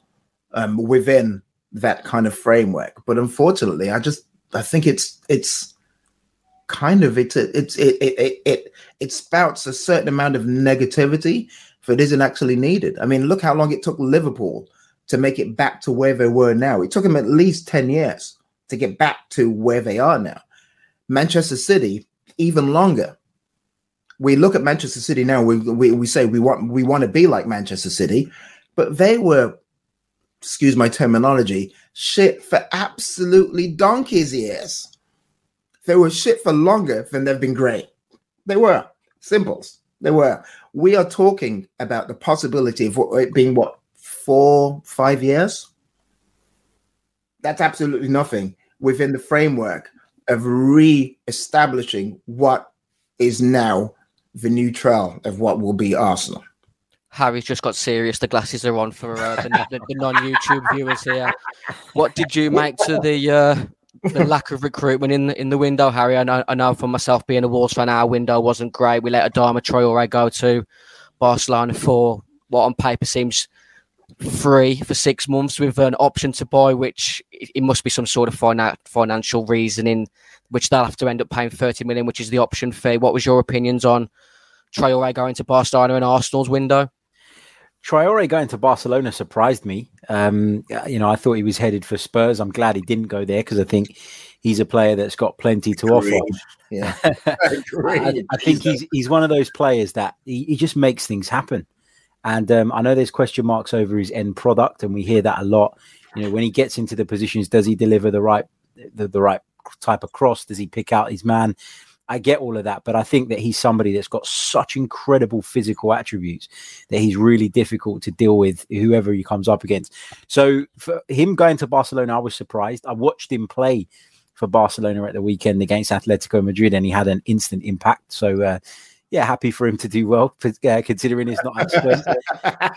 um, within that kind of framework, but unfortunately, I just I think it's it's kind of it's it it it it, it spouts a certain amount of negativity that isn't actually needed. I mean, look how long it took Liverpool to make it back to where they were now. It took them at least 10 years to get back to where they are now. Manchester City, even longer. We look at Manchester City now, we, we, we say we want we want to be like Manchester City, but they were, excuse my terminology, shit for absolutely donkey's ears. They were shit for longer than they've been great. They were simples. They were. We are talking about the possibility of it being what four, five years. That's absolutely nothing within the framework of re-establishing what is now the new trail of what will be Arsenal. Harry's just got serious. The glasses are on for uh, the, the, the non-YouTube viewers here. What did you make to the uh, the lack of recruitment in the, in the window, Harry? I know, I know for myself being a Wolves fan, our window wasn't great. We let Adama Traore go to Barcelona for what on paper seems free for six months with an option to buy, which it, it must be some sort of fina- financial reasoning, which they'll have to end up paying 30 million, which is the option fee. What was your opinions on Traore going to Barcelona and Arsenal's window? Traore going to Barcelona surprised me. Um, you know, I thought he was headed for Spurs. I'm glad he didn't go there because I think he's a player that's got plenty to offer. Yeah, *laughs* I, I think he's he's one of those players that he, he just makes things happen. And um, I know there's question marks over his end product, and we hear that a lot. You know, when he gets into the positions, does he deliver the right the, the right type of cross? Does he pick out his man? I get all of that, but I think that he's somebody that's got such incredible physical attributes that he's really difficult to deal with whoever he comes up against. So for him going to Barcelona, I was surprised. I watched him play for Barcelona at the weekend against Atletico Madrid, and he had an instant impact. So, uh, yeah, happy for him to do well, uh, considering he's not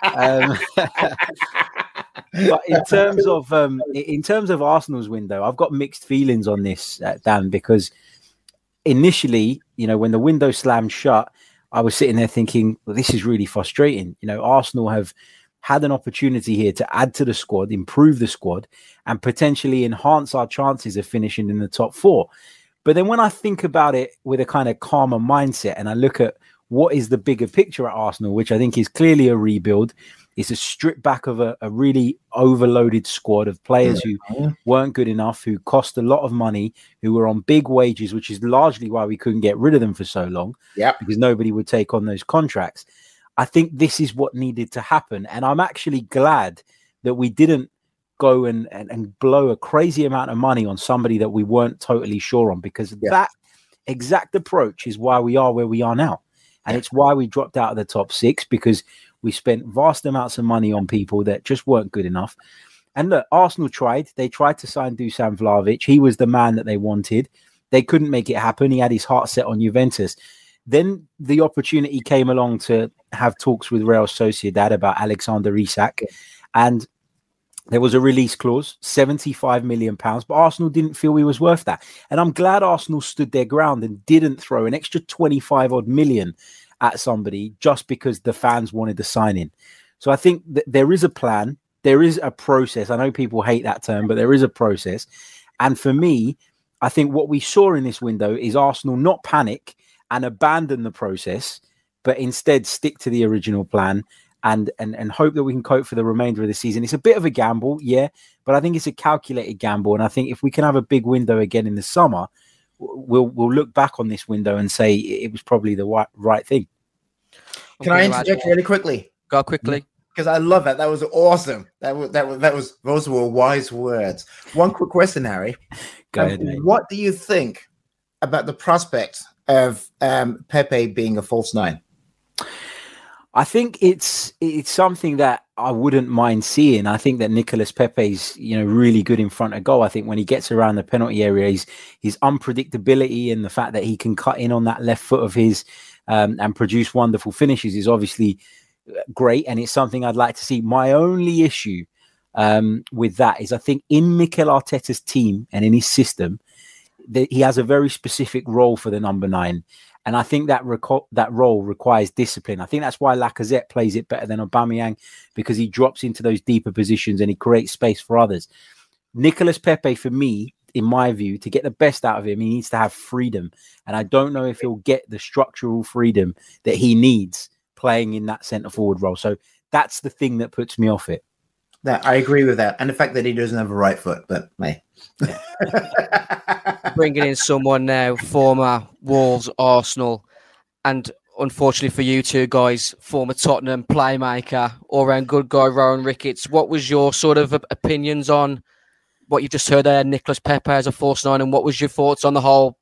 *laughs* um, *laughs* but in *laughs* terms of um, in terms of Arsenal's window, I've got mixed feelings on this, uh, Dan, because initially, you know, when the window slammed shut, I was sitting there thinking, well, this is really frustrating. You know, Arsenal have had an opportunity here to add to the squad, improve the squad, and potentially enhance our chances of finishing in the top four. But then when I think about it with a kind of calmer mindset and I look at what is the bigger picture at Arsenal, which I think is clearly a rebuild, it's a strip back of a, a really overloaded squad of players who weren't good enough, who cost a lot of money, who were on big wages, which is largely why we couldn't get rid of them for so long. Yeah. Because nobody would take on those contracts. I think this is what needed to happen. And I'm actually glad that we didn't go and, and, and blow a crazy amount of money on somebody that we weren't totally sure on because Yeah. that exact approach is why we are where we are now. And it's why we dropped out of the top six because we spent vast amounts of money on people that just weren't good enough. And look, Arsenal tried. They tried to sign Dusan Vlahovic. He was the man that they wanted. They couldn't make it happen. He had his heart set on Juventus. Then the opportunity came along to have talks with Real Sociedad about Alexander Isak. And there was a release clause, 75 million pounds, but Arsenal didn't feel he was worth that. And I'm glad Arsenal stood their ground and didn't throw an extra 25 odd million at somebody just because the fans wanted to sign in. So I think that there is a plan, there is a process. I know people hate that term, but there is a process. And for me, I think what we saw in this window is Arsenal not panic and abandon the process, but instead stick to the original plan and and and hope that we can cope for the remainder of the season. It's a bit of a gamble, yeah, but I think it's a calculated gamble. And I think if we can have a big window again in the summer, we'll we'll look back on this window and say it was probably the right, right thing. Can I interject really quickly? Go quickly. Because I love that. That was awesome. That was that was that was those were wise words. One quick question, Harry. Go Um, ahead, mate. what do you think about the prospect of um, Pepe being a false nine? I think it's it's something that I wouldn't mind seeing. I think that Nicolas Pepe's you know really good in front of goal. I think when he gets around the penalty area, his unpredictability and the fact that he can cut in on that left foot of his um, and produce wonderful finishes is obviously uh, great, and it's something I'd like to see. My only issue um, with that is I think in Mikel Arteta's team and in his system, that he has a very specific role for the number nine. And I think that reco- that role requires discipline. I think that's why Lacazette plays it better than Aubameyang because he drops into those deeper positions and he creates space for others. Nicolas Pepe, for me, in my view, to get the best out of him, he needs to have freedom. And I don't know if he'll get the structural freedom that he needs playing in that centre forward role. So that's the thing that puts me off it. That I agree with that, and the fact that he doesn't have a right foot. But hey, *laughs* Bringing in someone now, former Wolves, Arsenal, and unfortunately for you two guys, former Tottenham playmaker, all round good guy, Rohan Ricketts. What was your sort of opinions on what you just heard there, Nicholas Pepe as a false nine, and what was your thoughts on the whole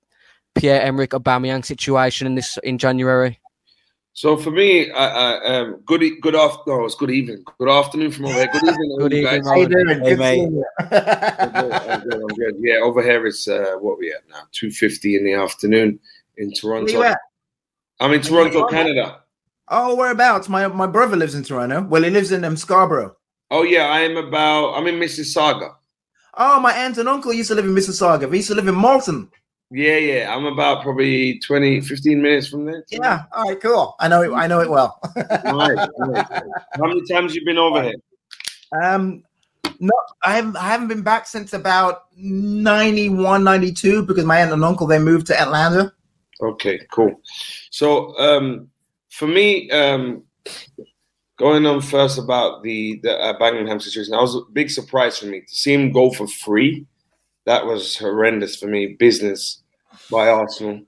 Pierre Emerick Aubameyang situation in this in January? So for me, I, I, um, good e- good afternoon. No, it's good evening. Good afternoon from over here. Good evening, Good evening, guys. how you doing? Hey, *laughs* Good mate. I'm good, I'm good, Yeah, over here it's uh, what we at now, two fifty in the afternoon in Where you Toronto. at? I'm in Toronto, Canada. Oh, whereabouts? My my brother lives in Toronto. Well, he lives in um, Scarborough. Oh yeah, I am about. I'm in Mississauga. Oh, my aunt and uncle used to live in Mississauga. They used to live in Malton. Yeah, yeah. I'm about probably 20, 15 minutes from there. Yeah. All right. Cool. I know it. I know it well. Nice, nice. How many times you been over here? Um, no, I haven't. I haven't been back since about 91, 92 because my aunt and uncle they moved to Atlanta. Okay, cool. So um, for me, um, going on first about the the uh, situation, that was a big surprise for me to see him go for free. That was horrendous for me. Business by Arsenal.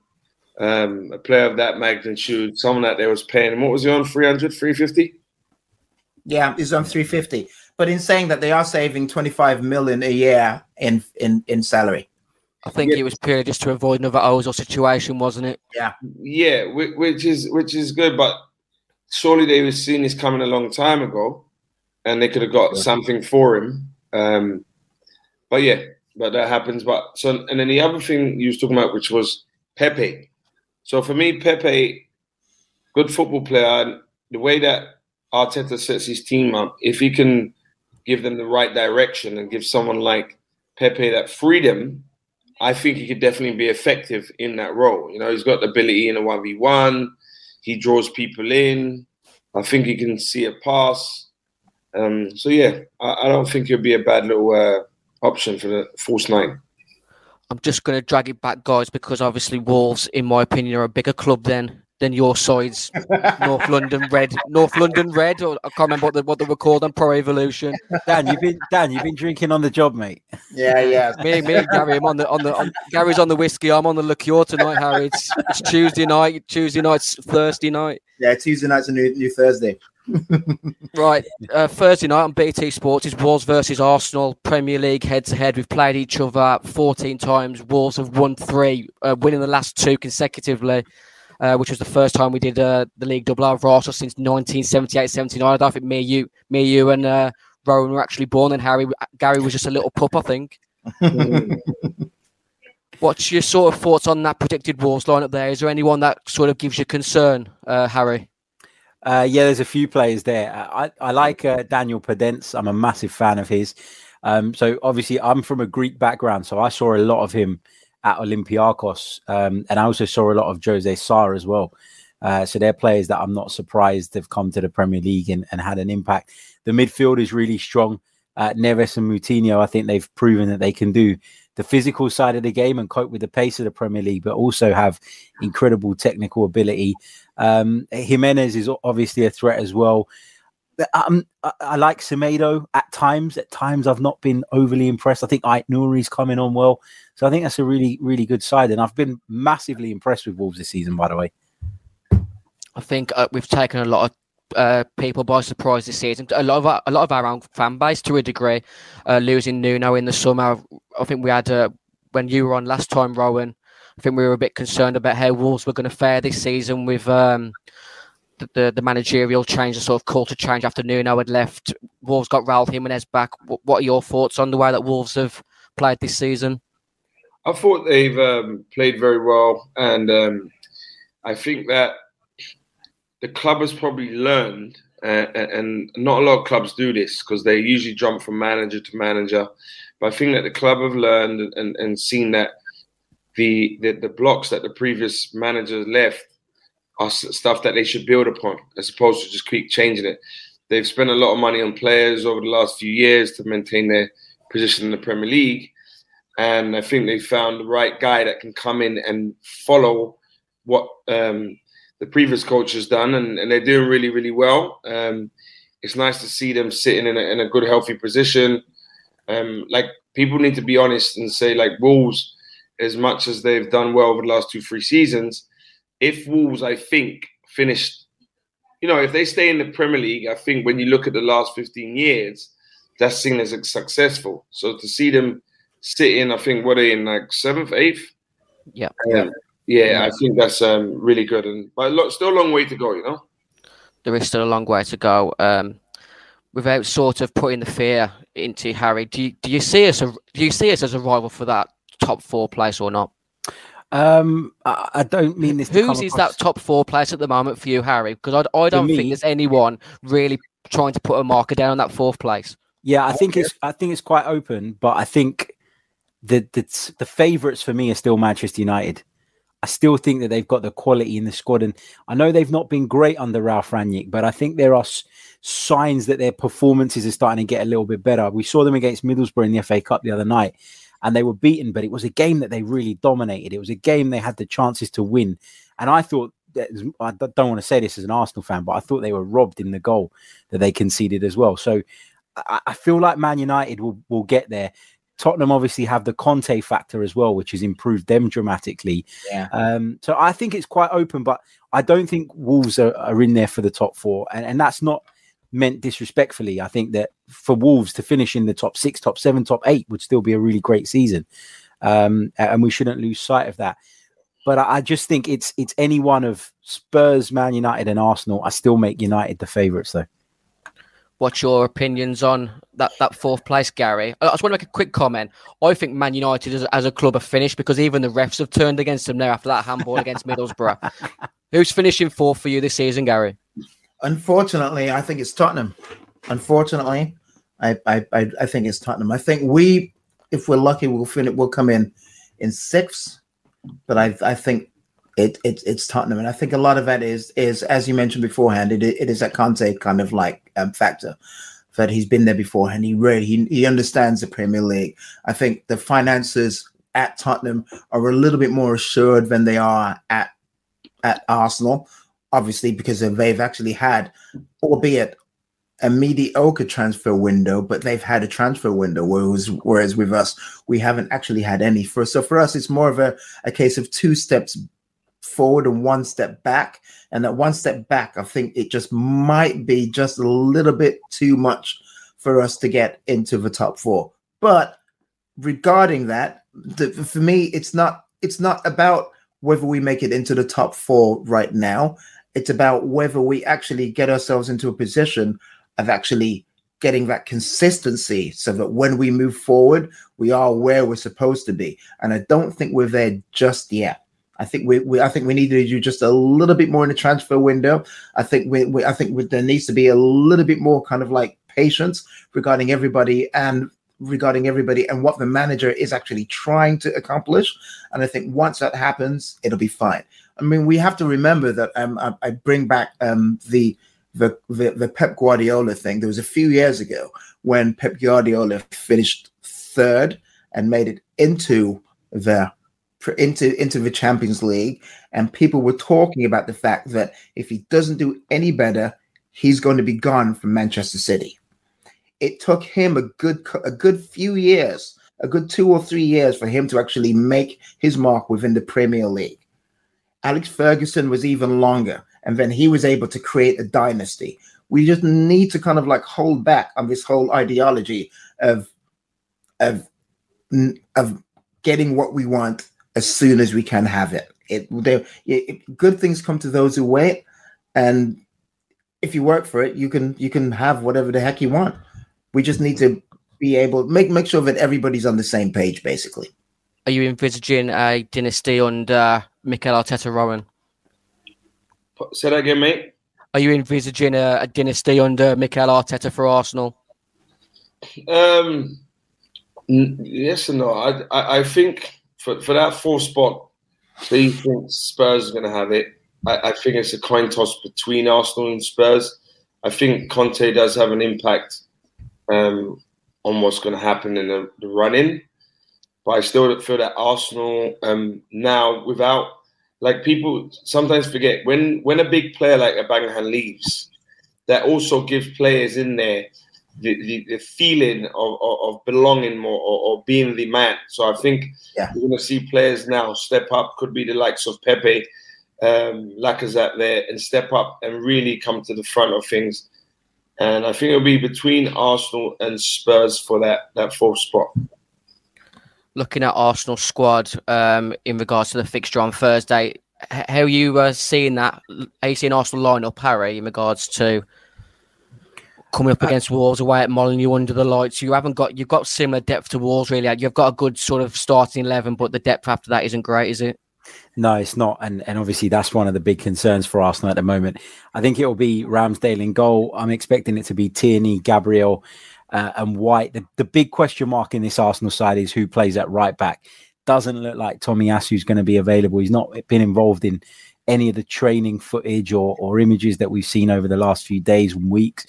Um, a player of that magnitude, someone that they was paying. him. What was he on? 300, 350? Yeah, he's on three fifty. But in saying that, they are saving twenty five million a year in in in salary. I think Yeah. it was purely just to avoid another Ozil situation, wasn't it? Yeah, which, which is which is good, but surely they were seeing this coming a long time ago, and they could have got Yeah. something for him. Um, but yeah, but that happens. But so, and then the other thing you was talking about, which was Pepe. So for me, Pepe, good football player. The way that Arteta sets his team up, if he can give them the right direction and give someone like Pepe that freedom, I think he could definitely be effective in that role. You know, he's got the ability in a one v one. He draws people in. I think he can see a pass. Um, so yeah, I, I don't think he'll be a bad little uh, option for the false nine. I'm just going to drag it back, guys, because obviously Wolves, in my opinion, are a bigger club than than your sides. *laughs* North London Red, North London Red, or I can't remember what, the, what they were called on Pro Evolution. Dan, you've been Dan, you've been drinking on the job, mate. Yeah, yeah. *laughs* Me, me, and Gary, I'm on the on the on, Gary's on the whiskey. I'm on the liqueur tonight, Harry. It's, it's Tuesday night. Tuesday night's Thursday night. Yeah, Tuesday night's a new new Thursday. Right, uh, Thursday night on BT Sports is Wolves versus Arsenal Premier League head to head. We've played each other 14 times. Wolves have won three, uh, winning the last two consecutively, uh, which was the first time we did uh, the league double over Arsenal since 1978-79. I don't think me, you, me, you, and uh, Rohan were actually born, and Harry, Gary was just a little pup, I think. *laughs* What's your sort of thoughts on that predicted Wolves lineup there? Is there anyone that sort of gives you concern, uh, Harry? Uh, yeah, there's a few players there. Uh, I, I like uh, Daniel Podence. I'm a massive fan of his. Um, so obviously, I'm from a Greek background, so I saw a lot of him at Olympiakos, um, and I also saw a lot of Jose Sa as well. Uh, so they're players that I'm not surprised have come to the Premier League and, and had an impact. The midfield is really strong. Uh, Neves and Moutinho, I think they've proven that they can do the physical side of the game and cope with the pace of the Premier League, but also have incredible technical ability. Um, Jimenez is obviously a threat as well. Um, I, I like Semedo at times. At times, I've not been overly impressed. I think Ait Nouri's coming on well, so I think that's a really, really good side. And I've been massively impressed with Wolves this season. By the way, I think uh, we've taken a lot of uh, people by surprise this season. A lot of our, a lot of our own fan base, to a degree, uh, losing Nuno in the summer. I think we had uh, when you were on last time, Rohan. I think we were a bit concerned about how Wolves were going to fare this season with um, the, the the managerial change, the sort of culture change after Nuno had left. Wolves got Raul Jimenez back. Wh- What are your thoughts on the way that Wolves have played this season? I thought they've um, played very well, and um, I think that the club has probably learned, uh, and not a lot of clubs do this because they usually jump from manager to manager. But I think that the club have learned and, and seen that the, the the blocks that the previous managers left are stuff that they should build upon, as opposed to just keep changing it. They've spent a lot of money on players over the last few years to maintain their position in the Premier League and I think they found the right guy that can come in and follow what um, the previous coach has done, and, and they're doing really, really well. Um, it's nice to see them sitting in a, in a good, healthy position. Um, like people need to be honest and say, like Wolves, as much as they've done well over the last two, three seasons, if Wolves, I think, finished, you know, if they stay in the Premier League, I think when you look at the last 15 years, that's seen as successful. So to see them sitting, I think, what are they in like seventh, eighth? Yeah. Um, yeah, I think that's um, really good, and but a lot, still a long way to go, you know. there is still a long way to go. Um, without sort of putting the fear into Harry, do you, do you see us? Do you see us as a rival for that top four place or not? um, I, I don't mean this. to Whose is across- that top four place at the moment for you, Harry? Because I, I don't me- think there's anyone really trying to put a marker down on that fourth place. Yeah, I think it's I think it's quite open, but I think the the the favourites for me are still Manchester United. I still think that they've got the quality in the squad, and I know they've not been great under Ralf Rangnick, but I think there are signs that their performances are starting to get a little bit better. We saw them against Middlesbrough in the FA Cup the other night, and they were beaten, but it was a game that they really dominated. It was a game they had the chances to win, and I thought. that- I don't want to say this as an Arsenal fan, but I thought they were robbed in the goal that they conceded as well. So I, I feel like Man United will, will get there. Tottenham obviously have the Conte factor as well, which has improved them dramatically. Yeah. Um, so I think it's quite open, but I don't think Wolves are, are in there for the top four, and, and that's not meant disrespectfully. I think that for Wolves to finish in the top six, top seven, top eight would still be a really great season. um, and we shouldn't lose sight of that. But I, I just think it's it's any one of Spurs, Man United, and Arsenal. I still make United the favourites though. What's your opinions on that, that fourth place, Gary? I just want to make a quick comment. I think Man United as, as a club are finished because even the refs have turned against them there after that handball against *laughs* Middlesbrough. Who's finishing fourth for you this season, Gary? Unfortunately, I think it's Tottenham. Unfortunately, I I, I, I think it's Tottenham. I think we, if we're lucky, we'll finish. We'll come in in sixth, but I I think it, it it's Tottenham, and I think a lot of that is is as you mentioned beforehand. It it is a Conte kind of like um, factor that he's been there before, and he really he, he understands the Premier League. I think the finances at Tottenham are a little bit more assured than they are at at Arsenal, obviously because they've actually had, albeit a mediocre transfer window, but they've had a transfer window. Whereas, whereas with us, we haven't actually had any. For so for us, it's more of a, a case of two steps forward and one step back. And that one step back, I think it just might be just a little bit too much for us to get into the top four. But regarding that, the, for me, it's not it's not about whether we make it into the top four right now. It's about whether we actually get ourselves into a position of actually getting that consistency so that when we move forward, we are where we're supposed to be. And I don't think we're there just yet. I think we, we I think we need to do just a little bit more in the transfer window. I think we, we I think we, there needs to be a little bit more kind of like patience regarding everybody and regarding everybody and what the manager is actually trying to accomplish. And I think once that happens, it'll be fine. I mean, we have to remember that um, I, I bring back um, the, the the the Pep Guardiola thing. There was a few years ago when Pep Guardiola finished third and made it into the into into the Champions League, and people were talking about the fact that if he doesn't do any better, he's going to be gone from Manchester City. It took him a good a good few years, a good two or three years for him to actually make his mark within the Premier League. Alex Ferguson was even longer, and then he was able to create a dynasty. We just need to kind of like hold back on this whole ideology of of of getting what we want as soon as we can have it. It, they, it, good things come to those who wait, and if you work for it, you can you can have whatever the heck you want. We just need to be able make make sure that everybody's on the same page, basically. Are you envisaging a dynasty under Mikel Arteta, Rohan? Say that again, mate. Are you envisaging a, a dynasty under Mikel Arteta for Arsenal? Um, yes and no. I, I, I think for, for that fourth spot, do you think Spurs are going to have it? I, I, think it's a coin toss between Arsenal and Spurs. I think Conte does have an impact um, on what's going to happen in the, the run-in, but I still feel that Arsenal um, now, without like people sometimes forget when when a big player like Aubameyang leaves, that also gives players in there the, the, the feeling of, of, of, belonging more or, or, being the man. So I think yeah. we're going to see players now step up. Could be the likes of Pepe, um, Lacazette there, and step up and really come to the front of things. And I think it'll be between Arsenal and Spurs for that that fourth spot. Looking at Arsenal squad um, in regards to the fixture on Thursday, how are you uh, seeing that? Are you seeing Arsenal line up, Harry, in regards to coming up uh, against Wolves away at Molineux under the lights. You haven't got you've got similar depth to Wolves really. You've got a good sort of starting eleven, but the depth after that isn't great, is it? No, it's not, and and obviously that's one of the big concerns for Arsenal at the moment. I think it will be Ramsdale in goal. I'm expecting it to be Tierney, Gabriel, uh, and White. The, the big question mark in this Arsenal side is who plays at right back. Doesn't look like Tomiyasu is going to be available. He's not been involved in any of the training footage or, or images that we've seen over the last few days and weeks.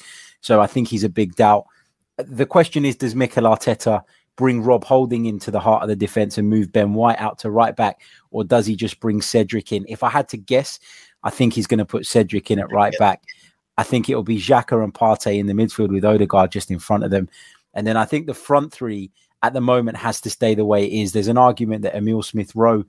So I think he's a big doubt. The question is, does Mikel Arteta bring Rob Holding into the heart of the defense and move Ben White out to right back, or does he just bring Cedric in? If I had to guess, I think he's going to put Cedric in at right back. I think it'll be Xhaka and Partey in the midfield with Odegaard just in front of them. And then I think the front three at the moment has to stay the way it is. There's an argument that Emile Smith Rowe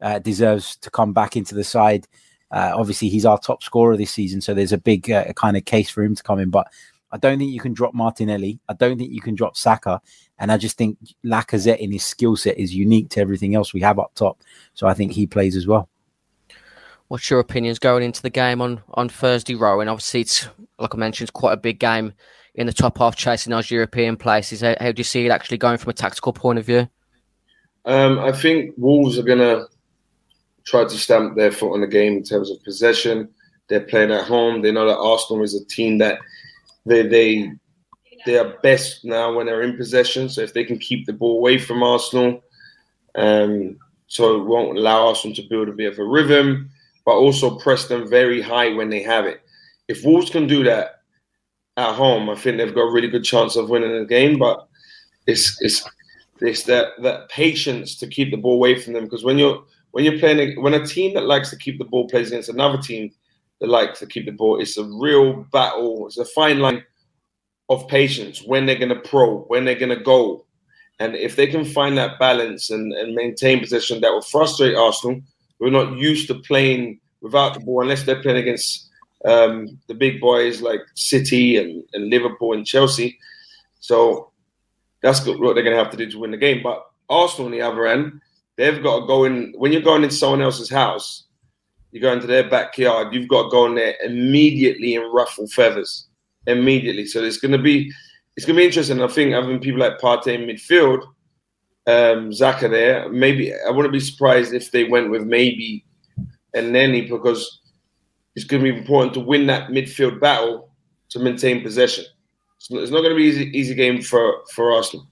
uh, deserves to come back into the side. Uh, obviously, he's our top scorer this season, so there's a big uh, kind of case for him to come in. But I don't think you can drop Martinelli. I don't think you can drop Saka. And I just think Lacazette in his skill set is unique to everything else we have up top. So I think he plays as well. What's your opinions going into the game on on Thursday, Rohan? Obviously, it's like I mentioned, it's quite a big game in the top half, chasing those European places. How, how do you see it actually going from a tactical point of view? Um, I think Wolves are gonna try to stamp their foot on the game in terms of possession. They're playing at home. They know that Arsenal is a team that they they they are best now when they're in possession. So if they can keep the ball away from Arsenal, um, so it won't allow Arsenal to build a bit of a rhythm but also press them very high when they have it. If Wolves can do that at home, I think they've got a really good chance of winning the game. But it's it's it's that that patience to keep the ball away from them because when you're when you're playing when a team that likes to keep the ball plays against another team that likes to keep the ball, it's a real battle. It's a fine line of patience when they're going to pro, when they're going to go. And if they can find that balance and, and maintain possession, that will frustrate Arsenal we're not used to playing without the ball unless they're playing against um, the big boys like City and, and Liverpool and Chelsea. So that's what they're going to have to do to win the game. But Arsenal, on the other end, they've got to go in. When you're going into someone else's house, you go into their backyard, you've got to go in there immediately and ruffle feathers. Immediately. So it's going to be it's going to be interesting. I think having people like Partey in midfield – um, Xhaka there. Maybe I wouldn't be surprised if they went with maybe Elneny because it's going to be important to win that midfield battle to maintain possession. It's not going to be easy easy game for for Arsenal.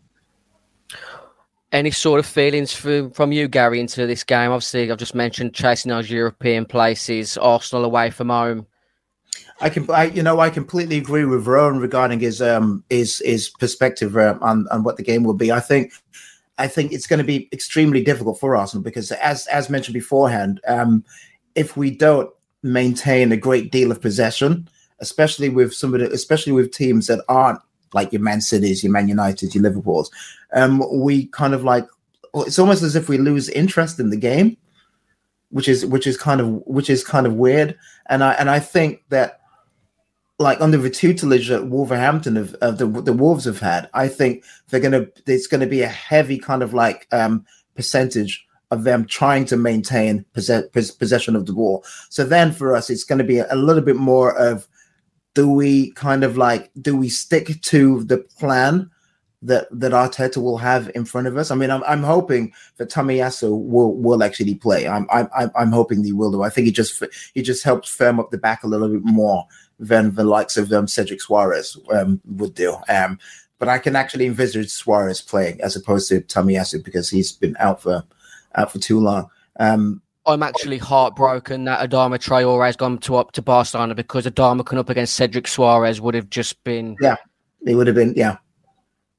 Any sort of feelings from from you, Gary, into this game? Obviously, I've just mentioned chasing those European places, Arsenal away from home. I can, I, you know, I completely agree with Rohan regarding his um his his perspective um, on on what the game will be. I think I think it's going to be extremely difficult for Arsenal because, as as mentioned beforehand, um, if we don't maintain a great deal of possession, especially with some of the, especially with teams that aren't like your Man Cities, your Man Uniteds, your Liverpools, um, we kind of like it's almost as if we lose interest in the game, which is which is kind of which is kind of weird. And I and I think that like under the tutelage that Wolverhampton of, of the the Wolves have had, I think they're gonna there's gonna be a heavy kind of like um percentage of them trying to maintain possess, possession of the ball. So then for us, it's going to be a little bit more of do we kind of like do we stick to the plan that that Arteta will have in front of us. I mean, I'm, I'm hoping that Tomiyasu will will actually play. I'm I'm I'm hoping he will do. I think he just he just helps firm up the back a little bit more than the likes of um, Cedric Soares um, would do. Um, but I can actually envisage Soares playing as opposed to Tomiyasu because he's been out for out for too long. Um, I'm actually heartbroken that Adama Traore has gone to up to Barcelona because Adama coming up against Cedric Soares would have just been yeah, it would have been yeah.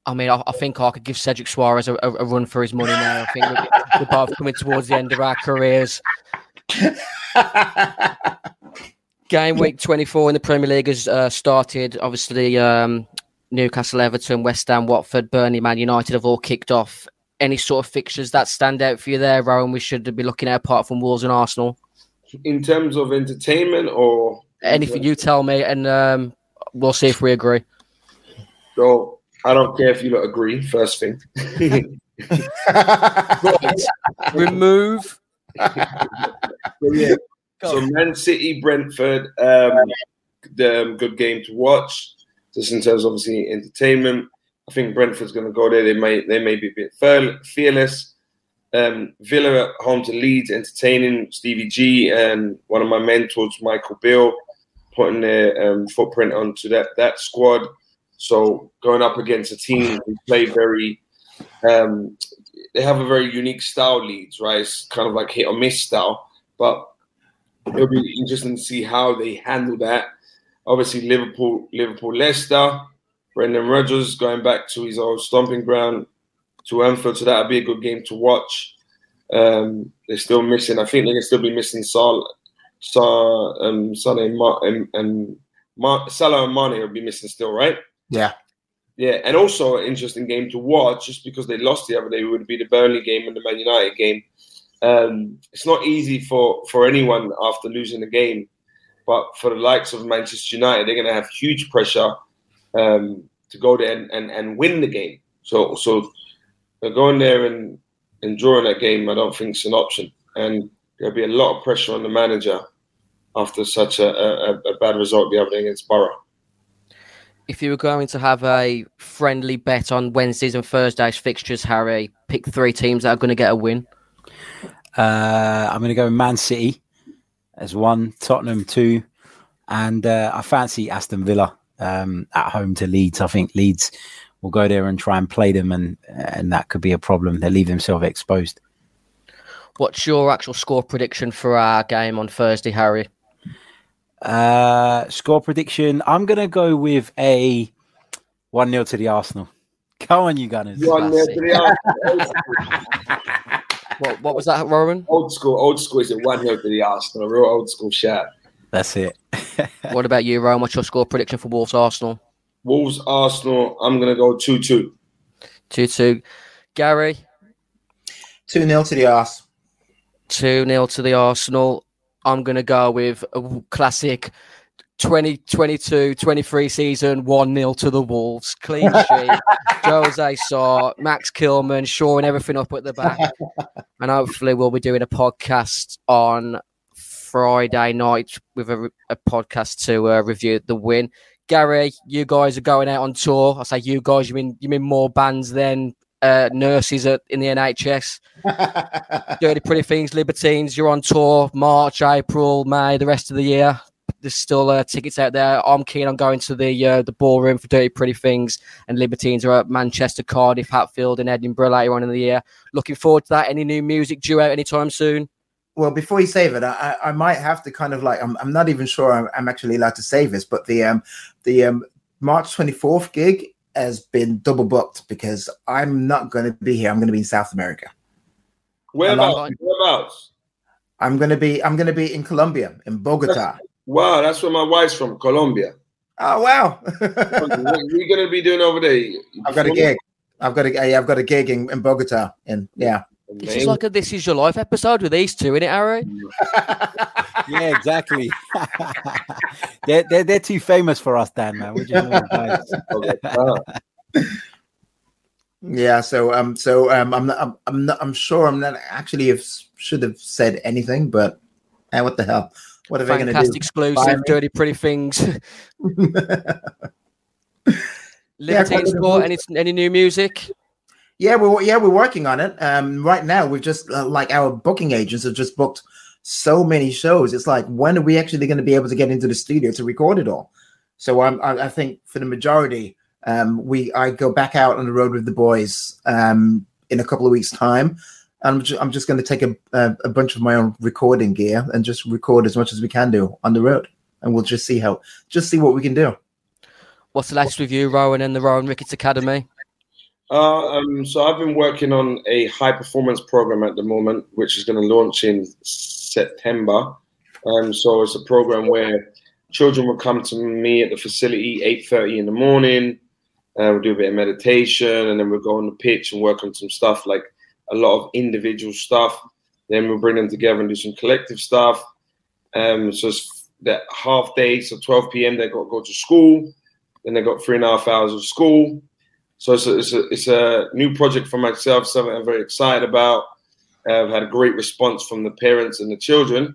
I mean, I, I, think I could give Cedric Soares a, a, a, run for his money now. I think we're, we're both coming towards the end of our careers. Game week 24 in the Premier League has uh, started. Obviously, um, Newcastle, Everton, West Ham, Watford, Burnley, Man United have all kicked off. Any sort of fixtures that stand out for you there, Rohan? We should be looking at apart from Wolves and Arsenal. In terms of entertainment or anything, you tell me, and um, we'll see if we agree. So I don't care if you don't agree. First thing, *laughs* remove. so, yeah, so Man City, Brentford, um, the um, good game to watch. Just in terms, of obviously, entertainment. I think Brentford's going to go there. They may they may be a bit fearless. Um, Villa at home to Leeds, entertaining Stevie G and one of my mentors, Michael Beale, putting their um, footprint onto that that squad. So going up against a team who play very, um, they have a very unique style. Leeds, right? It's kind of like hit or miss style, but it'll be interesting to see how they handle that. Obviously, Liverpool, Liverpool, Leicester, Brendan Rodgers going back to his old stomping ground to Anfield, so that'll be a good game to watch. Um, they're still missing. I think they can still be missing Salah, Salah, um, Salah and, and, and Ma- Salah and Mane will be missing still, right? Yeah. Yeah, and also an interesting game to watch just because they lost the other day would be the Burnley game and the Man United game. Um, it's not easy for, for anyone after losing the game, but for the likes of Manchester United, they're going to have huge pressure um, to go there and, and, and win the game. So so uh, going there and, and drawing that game, I don't think is an option. And there'll be a lot of pressure on the manager after such a, a, a bad result the other day against Borough. If you were going to have a friendly bet on Wednesdays and Thursdays fixtures, Harry, pick three teams that are going to get a win. Uh, I'm going to go Man City as one, Tottenham two, and uh, I fancy Aston Villa um, at home to Leeds. I think Leeds will go there and try and play them, and and that could be a problem. They leave themselves exposed. What's your actual score prediction for our game on Thursday, Harry? Uh, score prediction. I'm going to go with a one 0 to the Arsenal. *laughs* Come on, you Gunners. One nil to the Arsenal. *laughs* What, what was that, Rohan? Old school, old school is it one 0 to the Arsenal? A real old school shout. That's it. *laughs* What about you, Rohan? What's your score prediction for Wolves Arsenal? Wolves, Arsenal. I'm gonna go two two. 2 2. Gary, 2 0 to the arse. 2 0 to the Arsenal. I'm going to go with a classic 2022 23 season 1 0 to the Wolves. Clean *laughs* sheet. Jose Sa, Max Kilman, shoring everything up at the back. And hopefully, we'll be doing a podcast on Friday night with a, a podcast to uh, review the win. Gary, you guys are going out on tour. I say you guys, you mean you mean more bands than uh, nurses at, in the NHS. *laughs* Dirty Pretty Things, Libertines, you're on tour March, April, May, the rest of the year. There's still uh, tickets out there. I'm keen on going to the uh, the ballroom for Dirty Pretty Things, and Libertines are at Manchester, Cardiff, Hatfield, and Edinburgh later on in the year. Looking forward to that. Any new music due out anytime soon? Well, before you save it, I, I might have to kind of like I'm, I'm not even sure I'm, I'm actually allowed to save this, but the um the um March 24th gig has been double booked because I'm not going to be here. I'm going to be in South America. Whereabouts? Whereabouts? I'm going to be I'm going to be in Colombia in Bogota. Wow, that's where my wife's from, Colombia. Oh wow! *laughs* what are you gonna be doing over there? I've got a gig. I've got a I've got a gig in, in Bogota, and yeah. This is like a This Is Your Life episode with these two in it, Harry. *laughs* yeah, exactly. *laughs* they're, they're they're too famous for us, Dan. Man, We're just. *laughs* Yeah, so um, so um, I'm not, I'm, I'm not, I'm sure I'm not actually have should have said anything, but eh, what the hell? What are they going to do? exclusive, Dirty Pretty Things. Yeah, Libertine quite a Sport, any, any new music? Yeah, we're yeah we're working on it. Um, right now we've just uh, like our booking agents have just booked so many shows. It's like when are we actually going to be able to get into the studio to record it all? So I'm, I, I think for the majority, um, we I go back out on the road with the boys um, in a couple of weeks' time. I'm just, I'm just going to take a, a a bunch of my own recording gear and just record as much as we can do on the road, and we'll just see how just see what we can do. What's the latest with you, Rohan, and the Rohan Ricketts Academy? Uh, um, so I've been working on a high performance program at the moment, which is going to launch in September. Um, so it's a program where children will come to me at the facility 8.30 in the morning. Uh, we'll do a bit of meditation and then we'll go on the pitch and work on some stuff like a lot of individual stuff. Then we'll bring them together and do some collective stuff. Um, so it's that half day, so 12 p.m. they got to go to school. Then they got three and a half hours of school. So it's a, it's a, it's a new project for myself, something I'm very excited about. I've had a great response from the parents and the children,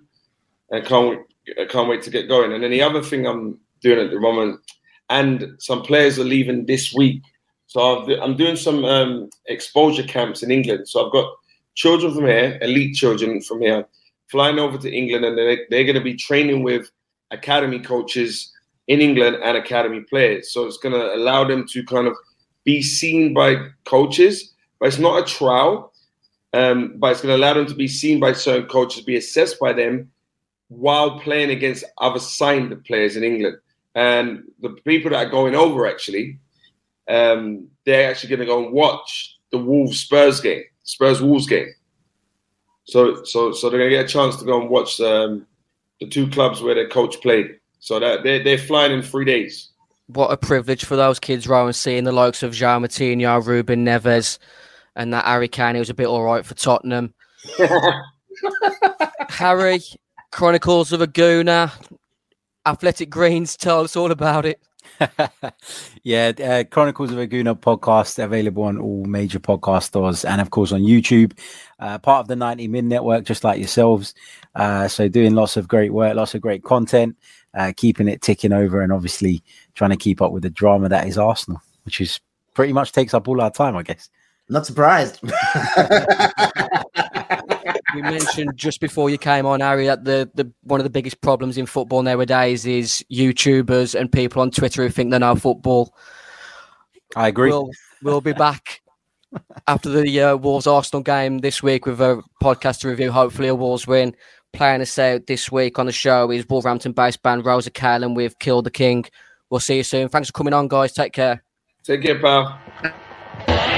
and can't I can't wait to get going. And then the other thing I'm doing at the moment, and some players are leaving this week, so I've, I'm doing some um, exposure camps in England. So I've got children from here, elite children from here, flying over to England, and they're, they're going to be training with academy coaches in England and academy players. So it's going to allow them to kind of be seen by coaches, but it's not a trial. Um, but it's going to allow them to be seen by certain coaches, be assessed by them while playing against other signed players in England. And the people that are going over actually, um, they're actually going to go and watch the Wolves Spurs game, Spurs Wolves game. So, so, so they're going to get a chance to go and watch um, the two clubs where their coach played. So that they're, they're flying in three days. What a privilege for those kids, Rohan, seeing the likes of João Moutinho, Ruben Neves, and that Harry Kane, who was a bit all right for Tottenham. *laughs* Harry, Chronicles of a Gooner, Athletic Greens, tell us all about it. *laughs* yeah, uh, Chronicles of a Gooner podcast available on all major podcast stores and, of course, on YouTube. Uh, part of the 90 Min Network, just like yourselves. Uh, so, doing lots of great work, lots of great content, uh, keeping it ticking over, and obviously trying to keep up with the drama that is Arsenal, which is pretty much takes up all our time, I guess. Not surprised. *laughs* we mentioned just before you came on, Harry, that the, the one of the biggest problems in football nowadays is YouTubers and people on Twitter who think they know football. I agree. We'll, we'll be back after the uh, Wolves Arsenal game this week with a podcast to review. Hopefully, a Wolves win. Playing us out this week on the show is Wolverhampton based band Rosa Kalen with Kill the King. We'll see you soon. Thanks for coming on, guys. Take care. Take care, pal.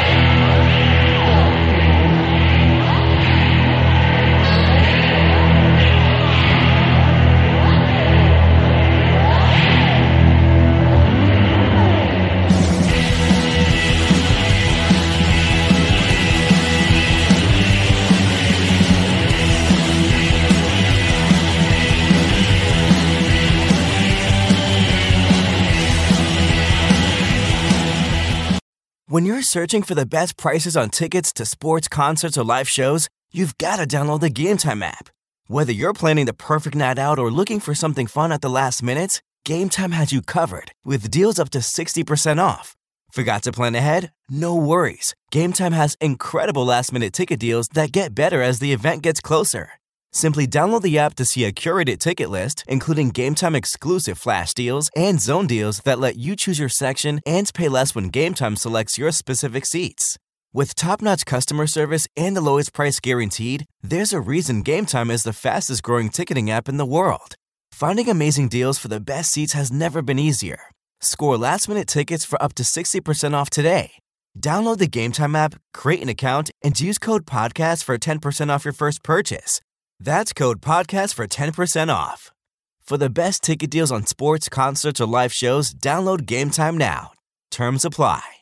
When you're searching for the best prices on tickets to sports, concerts, or live shows, you've got to download the Game Time app. Whether you're planning the perfect night out or looking for something fun at the last minute, Game Time has you covered with deals up to 60% off. Forgot to plan ahead? No worries. Game Time has incredible last minute ticket deals that get better as the event gets closer. Simply download the app to see a curated ticket list, including Game Time exclusive flash deals and zone deals that let you choose your section and pay less when Game Time selects your specific seats. With top notch customer service and the lowest price guaranteed, there's a reason Game Time is the fastest growing ticketing app in the world. Finding amazing deals for the best seats has never been easier. Score last minute tickets for up to 60% off today. Download the Game Time app, create an account, and use code PODCAST for 10% off your first purchase. That's code podcast for 10% off. For the best ticket deals on sports, concerts, or live shows, download Game Time now. Terms apply.